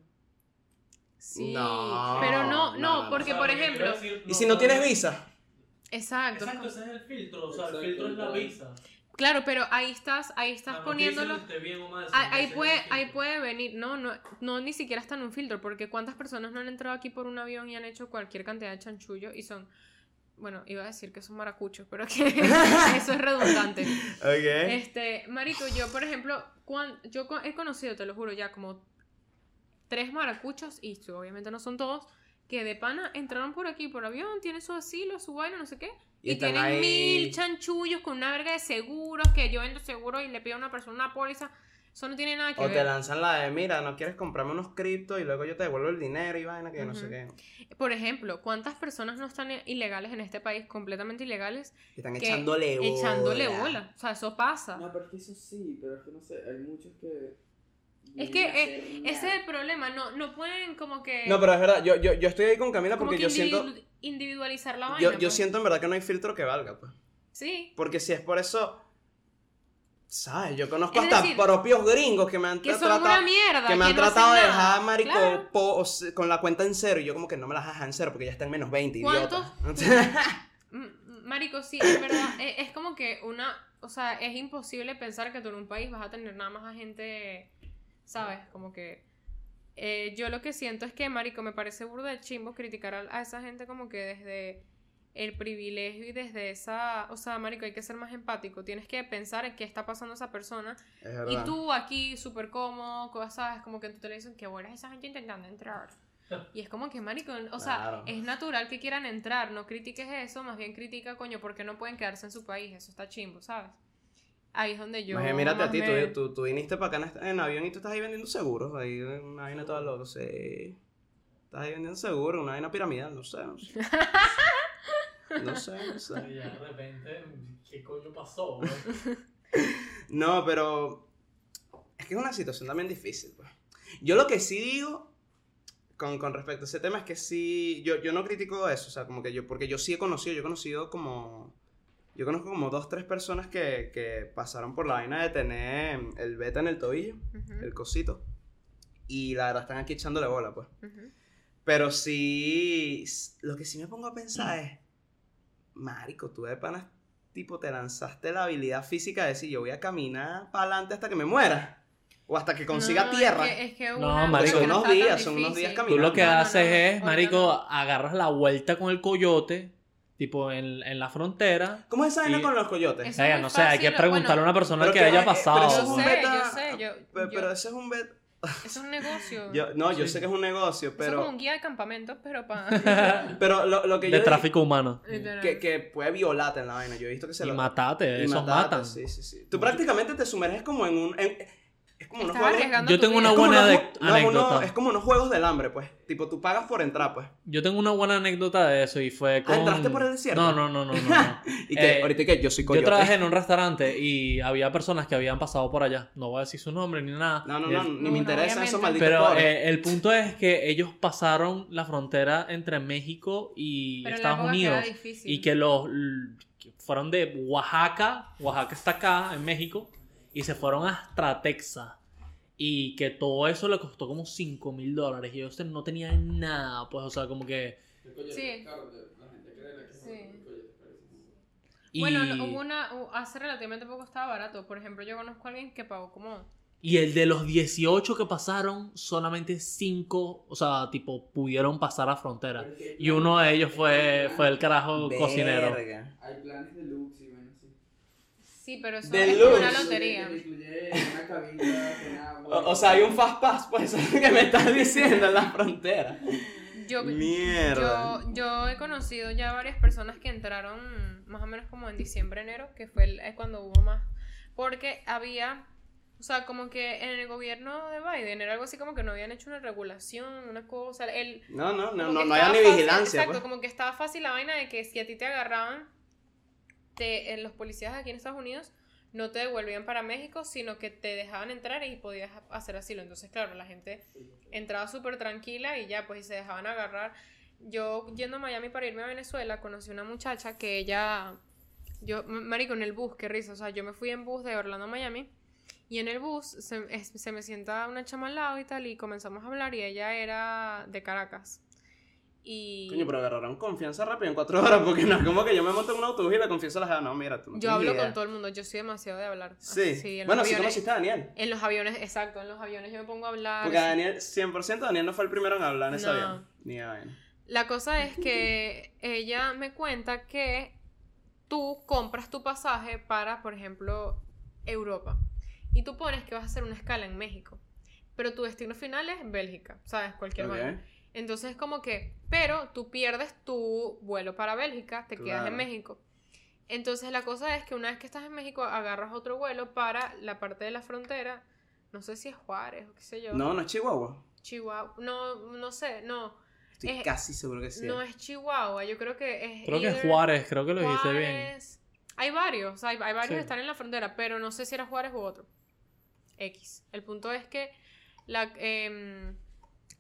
Sí, No, pero no, no, porque O sea, por ejemplo, ¿Y si no tienes es- visa? exacto. Exacto, ese es el filtro. O sea, Exacto, el filtro es la visa. Claro, pero ahí estás, ahí estás poniéndolo. bien o mal, Ahí, puede, ahí puede venir, no, no, no, ni siquiera está en un filtro, porque cuántas personas no han entrado aquí por un avión y han hecho cualquier cantidad de chanchullo y son, bueno, iba a decir que son maracuchos, pero que eso es redundante. Ok. Este, marico, yo por ejemplo, cuan- yo he conocido, te lo juro, ya como tres maracuchos, y obviamente no son todos, que de pana entraron por aquí por avión, tienen su asilo, su vaina, no sé qué, Y y, están tienen ahí- mil chanchullos con una verga de seguros, que yo vendo seguros y le pido a una persona una póliza, eso no tiene nada que O te ver. lanzan la de, mira, no quieres comprarme unos criptos y luego yo te devuelvo el dinero y vaina que no sé qué. Por ejemplo, ¿cuántas personas no están ilegales en este país, completamente ilegales, Y están que echándole bola. echándole bola? O sea, eso pasa. No, pero es que eso sí, pero es que no sé, hay muchos que. Es que a eh, nada. ese es el problema, no, no pueden como que... No, pero es verdad, yo, yo, yo estoy ahí con Camila porque que yo siento, individu- individualizar la vaina. yo, yo pues. siento en verdad que no hay filtro que valga, pues. Sí. Porque si es por eso, ¿Sabes? Yo conozco Es hasta decir, propios gringos que me han Que son tratado. una mierda. que me han no tratado de dejar, marico, Claro. po- con la cuenta en cero. Y yo como que no me las dejas en cero porque ya está en menos 20, ¿Cuántos? idiota. Mm, Marico, sí, es verdad. e- es, como que una. O sea, es imposible pensar que tú en un país vas a tener nada más a gente. ¿Sabes? Como que. eh, yo lo que siento es que, Marico, me parece burda de chimbo criticar a, a esa gente como que desde el privilegio y desde esa. O sea, Marico, hay que ser más empático. Tienes que pensar en qué está pasando esa persona. Es Y tú aquí, súper cómodo, cosas como que en tu televisión, que buena es esa gente intentando entrar. Y es como que, marico, o sea, Claro. es natural que quieran entrar, no critiques eso, más bien critica, coño, porque no pueden quedarse en su país, eso está chimbo, ¿sabes? Ahí es donde yo... Bien, mírate a ti, me- tú, tú, tú viniste para acá en, en avión y tú estás ahí vendiendo seguros. Ahí una vaina toda loca, sí. Estás ahí vendiendo seguros, una vaina piramidal, no sé, no sé. No sé, no sé. Y ya de repente, ¿qué coño pasó? No, pero es que es una situación también difícil. Pues. Yo lo que sí digo con, con respecto a ese tema es que sí, yo, yo no critico eso, o sea, como que yo, porque yo sí he conocido, yo he conocido como, yo conozco como dos, tres personas que, que pasaron por la vaina de tener el beta en el tobillo, el cosito, y la verdad están aquí echándole bola, pues. ujú. Pero sí, lo que sí me pongo a pensar es, marico, tú de panas, tipo, te lanzaste la habilidad física de decir, yo voy a caminar para adelante hasta que me muera. O hasta que consiga No, tierra. Es que, es que No, marico, son no unos días, son unos días caminando. Tú lo que No, no, haces no, es, marico, no. agarras la vuelta con el coyote, tipo en, en la frontera. ¿Cómo es esa vaina Y- con los coyotes? Eso- Oiga, no sé, hay que preguntarle bueno, a una persona Pero que que- haya eh, pero pasado. eso es un beta- yo sé, yo- Pero, pero yo- ese es un beta. Es un negocio. yo- no, yo Sí. sé que es un negocio, Eso es pero. como un guía de campamentos, pero para... Pero lo, lo que de yo. tráfico humano. Que, que puede violarte en la vaina. Yo he visto que se Y lo. matate, y esos matan. Sí, sí, sí. Tú prácticamente te sumerges como en un. en- es como unos Estás juegos. arriesgando Yo tu tengo vida. una es como buena unos de- ju- no, es anécdota. uno- es como unos juegos del hambre, pues. Tipo, tú pagas por entrar, pues. Yo tengo una buena anécdota de eso y fue con... Ah, ¿entraste por el desierto? No, no, no, no, no. no. Y que, Eh, ahorita que yo soy Yo coyote. trabajé en un restaurante y había personas que habían pasado por allá. No voy a decir su nombre ni nada. No, no, Y no, el- ni No, me no, interesan esos obviamente. malditos Pero pobres. eh, el punto es que ellos pasaron la frontera entre México y Pero en la Estados época que era Unidos. difícil. Y que los l- que fueron de Oaxaca, Oaxaca está acá en México, y se fueron hasta Texas. Y que todo eso le costó como 5 mil dólares. Y ellos no tenían nada, pues, o sea, como que. Sí. Sí. Y, Bueno, no, hubo una, hace relativamente poco estaba barato. Por ejemplo, yo conozco a alguien que pagó como... y el de los 18 que pasaron, solamente 5, o sea, tipo, pudieron pasar la frontera. Y uno de ellos fue, fue el carajo cocinero. Hay planes bueno, sí. Sí, pero eso De es como una lotería. O, o sea, hay un fast pass, pues, eso es lo que me estás diciendo en la frontera. Yo, Mierda. yo, yo he conocido ya varias personas que entraron más o menos como en diciembre, enero, que fue el- es cuando hubo más. Porque había, o sea, como que en el gobierno de Biden era algo así como que no habían hecho una regulación, una cosa. El, No, no, no, no, no hay ni vigilancia, Exacto, pues. como que estaba fácil la vaina de que si a ti te agarraban, te, los policías aquí en Estados Unidos no te devolvían para México, sino que te dejaban entrar y podías hacer asilo. Entonces, claro, la gente entraba súper tranquila y ya, pues, y se dejaban agarrar. Yo, yendo a Miami para irme a Venezuela, conocí una muchacha que ella, yo, marico, en el bus, qué risa, o sea, yo me fui en bus de Orlando a Miami y en el bus se, se me sienta una chama al lado y tal y comenzamos a hablar y ella era de Caracas. Y Coño, pero agarraron confianza rápido en cuatro horas, porque no es como que yo me monto en un autobús y le confieso a la no, mira, tú no yo hablo idea. con todo el mundo, yo soy demasiado de hablar. Sí. En bueno, los sí aviones- conociste a Daniel. En los aviones, exacto, en los aviones yo me pongo a hablar. Porque Daniel, 100% Daniel no fue el primero en hablar en ese No. avión. Ni a vaina. La cosa es que ella me cuenta que tú compras tu pasaje para, por ejemplo, Europa. Y tú pones que vas a hacer una escala en México. Pero tu destino final es Bélgica, ¿sabes? Cualquier vaina. Entonces es como que, pero tú pierdes tu vuelo para Bélgica, te quedas en. México. Entonces la cosa es que una vez que estás en México, agarras otro vuelo para la parte de la frontera. No sé si es Juárez o qué sé yo. No, no es Chihuahua. Chihuahua. No, no sé, no. Estoy Es- casi seguro que sí. No es Chihuahua, yo creo que es. Creo que es Juárez, creo que lo dijiste bien. Juárez. Hay varios, o sea, hay, hay varios Sí. que están en la frontera, pero no sé si era Juárez u otro. X. El punto es que la, em,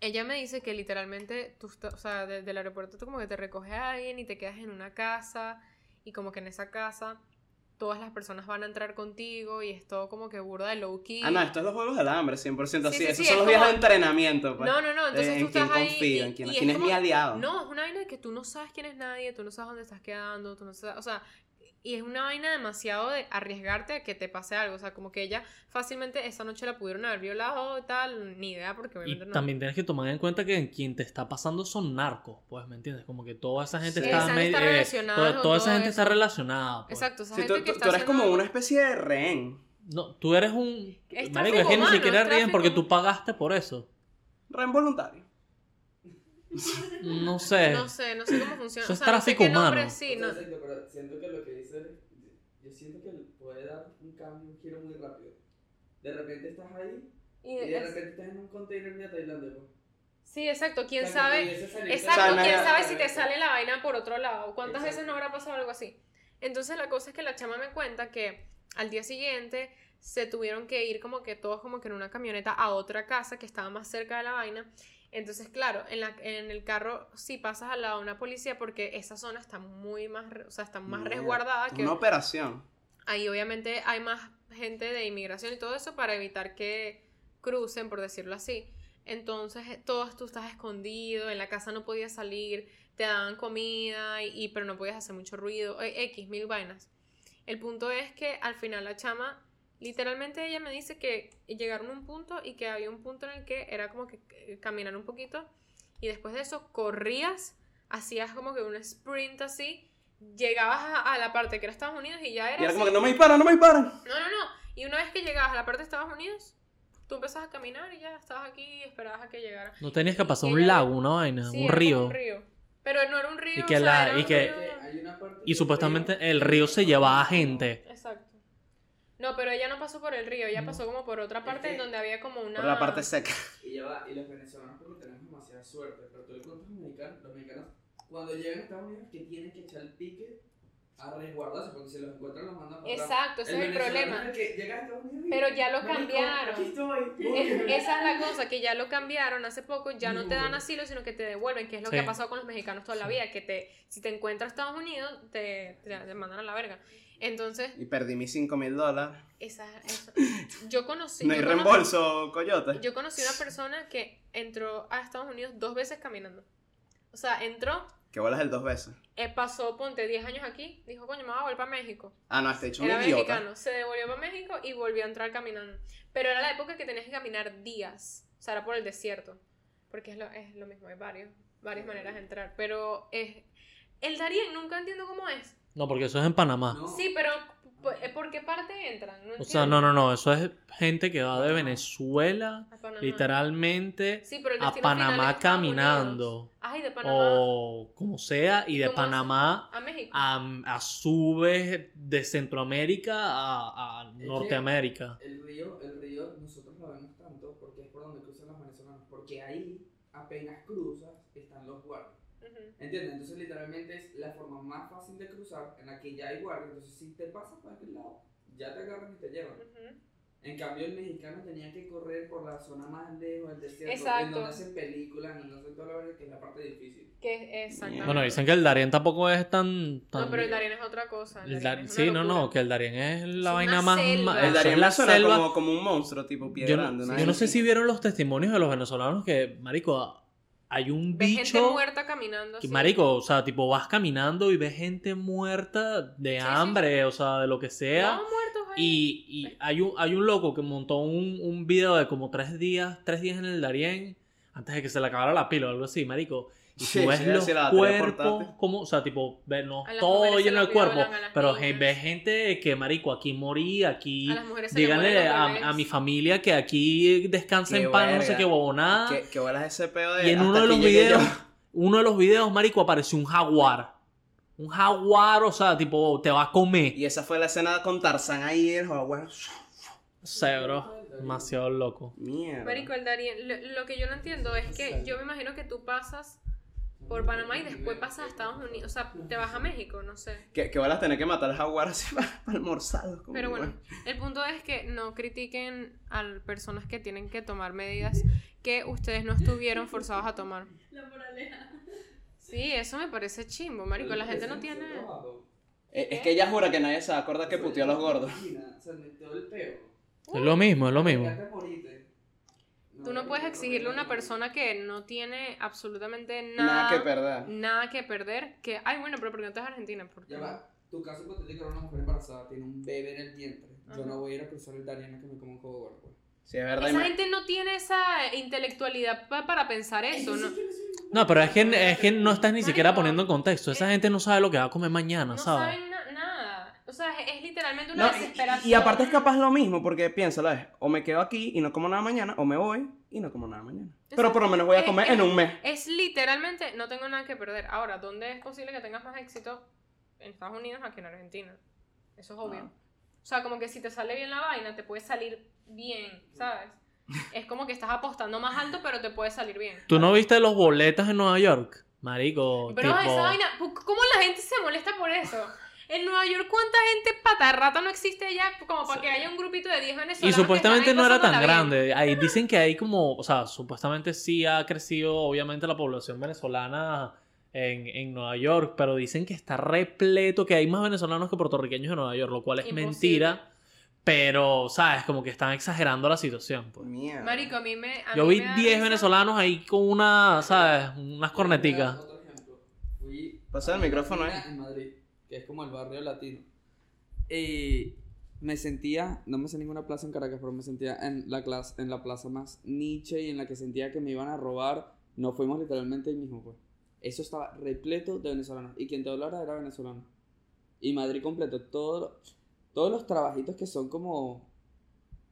ella me dice que literalmente tú, o sea, desde el aeropuerto tú como que te recoge a alguien y te quedas en una casa y como que en esa casa todas las personas van a entrar contigo y es todo como que burda de low key. Ah, no, esto es los juegos del hambre, 100% así. Sí, sí, Esos sí, son es los días como- de entrenamiento, pues. No, no, no, entonces Eh, tú en quién estás ahí. confío, y- en quién, y quién es como- mi aliado. No, es una vaina de que tú no sabes quién es nadie, tú no sabes dónde estás quedando, tú no sabes, o sea, y es una vaina demasiado de arriesgarte a que te pase algo, o sea, como que ella fácilmente esa noche la pudieron haber violado y tal, ni idea porque Y obviamente no. también tienes que tomar en cuenta que quien te está pasando son narcos, pues, ¿me entiendes? Como que toda esa gente Sí. está, Esa está medio- eh, relacionada toda, con toda esa gente está eso. relacionada. pues. Exacto, esa Sí, gente tú, que está tú eres haciendo como una especie de rehén. No, tú eres un... Es Marico, es que ni siquiera es ríen porque tú pagaste por eso. Rehén voluntario. No sé. No sé, no sé cómo funciona. Eso o es sea, no sé tráfico qué nombre, humano. Sí, no, Exacto, pero siento que lo que dice, yo siento que puede dar un cambio, un giro muy rápido. De repente estás ahí y y de es- repente estás en un container de Tailandia. pues. sí, exacto, quién O sea, sabe. Exacto, O quién nada- sabe si te sale la vaina por otro lado. ¿Cuántas Exacto. veces no habrá pasado algo así? Entonces la cosa es que la chama me cuenta que al día siguiente se tuvieron que ir como que todos como que en una camioneta a otra casa que estaba más cerca de la vaina. Entonces, claro, en, la, en el carro sí pasas al lado de una policía porque esa zona está muy más, o sea, está más Mierda, resguardada que Una operación. ahí obviamente hay más gente de inmigración y todo eso para evitar que crucen, por decirlo así. Entonces, todos tú estás escondido, en la casa no podías salir, te daban comida, y, y- pero no podías hacer mucho ruido, eh, X, mil vainas. El punto es que al final la chama, literalmente ella me dice que llegaron a un punto y que había un punto en el que era como que eh, caminar un poquito y después de eso corrías, hacías como que un sprint así, llegabas a, a la parte que era Estados Unidos y ya era... Y era como que no me disparan, no me disparan. No, no, no. Y una vez que llegabas a la parte de Estados Unidos, tú empezabas a caminar y ya estabas aquí y esperabas a que llegara. No tenías que pasar Y un lago, una vaina, Sí, un río. un río. Pero no era un río. Y que o sea, la- era y que- río- una Y supuestamente río- el río se llevaba a gente. Exacto. No, pero ella no pasó por el río, ella No. pasó como por otra parte en que- donde había como una. Por la parte seca. Y ya va, y los venezolanos porque tenemos demasiada suerte, pero tú le cuentas a los mexicanos, los mexicanos cuando llegan a Estados Unidos que tienen que echar el pique a resguardarse, porque si los encuentran los mandan para. Exacto, ese es el problema. es el que llega a Estados Unidos y, Pero ya lo "Marico, cambiaron". Aquí estoy. Es- esa es la cosa, que ya lo cambiaron hace poco, ya no te dan asilo, sino que te devuelven, que es lo Sí. que ha pasado con los mexicanos toda la vida, que te, si te encuentras Estados Unidos, te, te, te mandan a la verga. Entonces, Y perdí mis 5 mil dólares. esa, eso- yo conocí... No hay reembolso, coyote. Yo conocí una persona que entró a Estados Unidos dos veces caminando. O sea, entró, Que bolas el dos veces. eh, pasó, ponte 10 años aquí, dijo, coño, me voy a volver para México. Ah, no, este hecho un Era idiota. mexicano, se devolvió para México y volvió a entrar caminando. Pero era la época que tenías que caminar días, o sea, era por el desierto. Porque es lo, es lo mismo, hay varios, varias maneras de entrar. Pero es... El Darien nunca entiendo cómo es. No, porque eso es en Panamá. No. Sí, pero ¿por, ¿por qué parte entran? No O sea, no, no, no. Eso es gente que va de Venezuela A literalmente Sí, pero el a destino final es Panamá caminando. Ay, de Panamá O como sea, y de. Panamá a México. a, a su vez de Centroamérica a, a Norteamérica. El río, el río, nosotros lo vemos tanto porque es por donde cruzan los venezolanos, porque ahí apenas cruzas están los guardias. ¿Entiendes? Entonces literalmente es la forma más fácil de cruzar en la que ya hay guardia. Entonces si te pasas para aquel lado, ya te agarran y te llevan. Ujú. En cambio el mexicano tenía que correr por la zona más lejos del desierto, en Exacto. donde hacen películas, en donde hacen toda la verdad, que es la parte difícil. Que exactamente. Bueno, dicen que el Darien tampoco es tan... tan- No, pero el Darien es otra cosa. el Darien es sí, no, no, que el Darien es la una vaina más... El Darien es la selva. como, como un monstruo, tipo pie Yo, no, yo no sé si vieron los testimonios de los venezolanos que, marico, hay un Ves gente bicho... muerta caminando. que, así. marico, o sea, tipo, vas caminando y ves gente muerta de sí, hambre, o sea, de lo que sea. No, muertos ahí. Y, y hay, un, hay un loco que montó un, un video de como tres días, tres días en el Darién, antes de que se le acabara la pila o algo así, marico. Y tú Sí, ves sí, los cuerpos, como, o sea, tipo, no todo lleno de cuerpo, pero ves gente que, marico, aquí morí, aquí... a las mujeres se les Díganle a, mi familia que aquí descansa Qué en paz, no sé qué bobonada. Que, que bolas ese pedo de. Y en uno de los videos, yo. uno de los videos, marico, apareció un jaguar. Un jaguar, o sea, tipo, te va a comer. Y esa fue la escena con Tarzán ahí, el jaguar. No sé, bro. Demasiado loco. Mierda. Marico, el Darien, lo, lo que yo no entiendo es que yo me imagino que tú pasas por Panamá y después pasas a Estados Unidos. O sea, te vas a México, no sé. Que, que bolas tener que matar al jaguar así para, almorzar. como Pero bueno, el punto es que no critiquen a personas que tienen que tomar medidas que ustedes no estuvieron forzados a tomar. La moraleja. Sí, eso me parece chimbo, marico. La gente no tiene... Eh, es que ella jura que nadie se acuerda que puteó a los gordos. Es lo mismo, es lo mismo. Tú no puedes exigirle a una persona que no tiene absolutamente Nada nada, que perder. nada que perder, que, ay, bueno, pero ¿por qué no te vas a Argentina? Porque Ya va. Tu caso hipotético era una mujer embarazada, tiene un bebé en el vientre. Yo no voy a ir a cruzar el Dariana que me como un juego gordo. pues. Sí, es verdad. Esa me- gente no tiene esa intelectualidad pa- para pensar eso, ¿no? No, pero es que, es que no estás ni siquiera poniendo en contexto. Esa gente no sabe lo que va a comer mañana, No ¿sabes? O sea, es, es literalmente una No, desesperación. y, y aparte es capaz lo mismo, porque piénsalo, es, o me quedo aquí y no como nada mañana, o me voy y no como nada mañana. Pero por lo menos voy a comer eh, en un mes. Es literalmente, no tengo nada que perder. Ahora, ¿dónde es posible que tengas más éxito? En Estados Unidos que en Argentina. Eso es obvio. Ah. O sea, como que si te sale bien la vaina, te puede salir bien, ¿sabes? Es como que estás apostando más alto, pero te puede salir bien. ¿Tú no viste los boletas en Nueva York? Marico, Pero tipo... esa vaina, ¿cómo la gente se molesta por eso? En Nueva York, ¿cuánta gente patarrata no existe allá como para que haya un grupito de 10 venezolanos? Y supuestamente no era tan grande. Ahí dicen que hay como, o sea, supuestamente sí ha crecido obviamente la población venezolana en, en Nueva York, pero dicen que está repleto, que hay más venezolanos que puertorriqueños en Nueva York, lo cual es Imposible. mentira. Pero, ¿sabes? Como que están exagerando la situación. Pues. Mierda. Marico, a mí me. a Yo mí vi me da 10 risa. venezolanos ahí con una, ¿sabes? Unas corneticas. Otro ejemplo. Fui Pasa el micrófono ahí. En Madrid, que es como el barrio latino. Y me sentía, no me sé ninguna plaza en Caracas, pero me sentía en la, clase, en la plaza más niche y en la que sentía que me iban a robar. No fuimos literalmente ahí mismo, pues. Eso estaba repleto de venezolanos. Y quien te hablara era venezolano. Y Madrid completo. Todo, todos los trabajitos que son como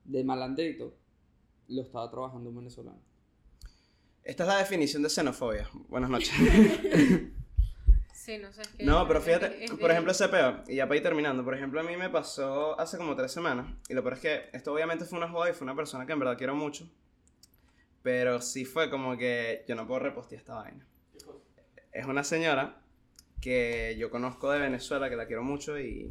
de malandrito, lo estaba trabajando un venezolano. Esta es la definición de xenofobia. Buenas noches. Sí, no sé. es que- No, pero fíjate, es- es- por ejemplo, ese peo, y ya para ir terminando, por ejemplo, a mí me pasó hace como tres semanas, y lo peor es que esto obviamente fue una joda y fue una persona que en verdad quiero mucho, pero sí fue como que yo no puedo repostear esta vaina. Es una señora que yo conozco de Venezuela, que la quiero mucho, y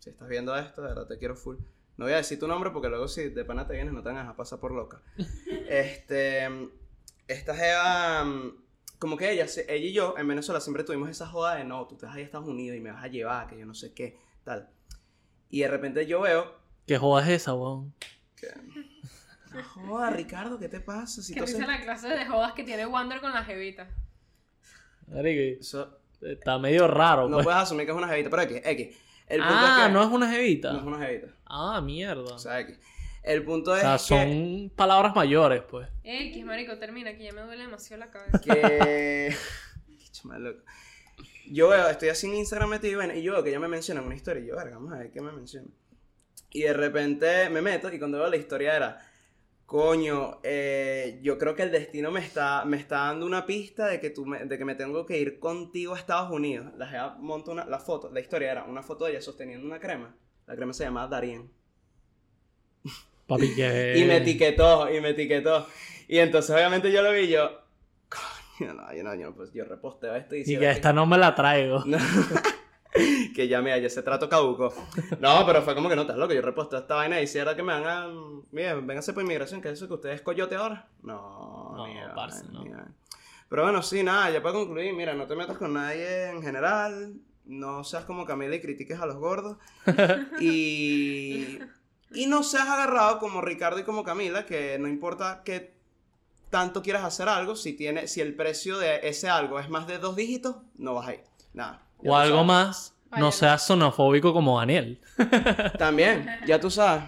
si estás viendo esto, de verdad te quiero full. No voy a decir tu nombre porque luego si de pana te vienes no te van a pasar por loca. este, esta jeva, como que ella, ella y yo en Venezuela siempre tuvimos esa joda de no, tú te vas a ir a Estados Unidos y me vas a llevar, que yo no sé qué, tal. Y de repente yo veo ¿Qué joda es esa, weón? que... No joda, Ricardo, ¿qué te pasa? Si Que tú risa haces- la clase de jodas que tiene Wander con la jevita. Eso- está medio raro, no pues. puedes asumir que es una jevita, pero X, X. El punto Ah, es que no es una jevita. no es una jevita. Ah, mierda. O sea, X. El punto O es sea, que... son palabras mayores, pues. X, marico, termina, que ya me duele demasiado la cabeza. que. Loco. Yo veo, estoy así en Instagram metido y bueno, y yo veo que ella me menciona en una historia. Y yo, verga, vamos a ver qué me menciona. Y de repente me meto y cuando veo la historia era. Coño, eh, yo creo que el destino me está, me está dando una pista de que, tú me, de que me tengo que ir contigo a Estados Unidos. La monta una, la foto, la historia era una foto de ella sosteniendo una crema. La crema se llamaba Darien. Papi, que... Y me etiquetó, y me etiquetó. Y entonces obviamente yo lo vi yo, coño, no, yo no, yo, pues yo reposteo esto y, Y que esta no me la traigo. No. que ya, mira, ya ese trato caduco. No, pero fue como que no, estás loco, yo reposteo esta vaina y si era que me hagan, mira, vénganse por inmigración, que es eso que ustedes coyote ahora. No, No, mira, parce, no. Pero bueno, sí, nada, ya para concluir, mira, no te metas con nadie en general, no seas como Camila y critiques a los gordos. y, y no seas agarrado como Ricardo y como Camila, que no importa que tanto quieras hacer algo, si, tiene, si el precio de ese algo es más de dos dígitos, no vas a ir. Nada. O algo sabes. más, no seas xenofóbico como Daniel. También, ya tú sabes.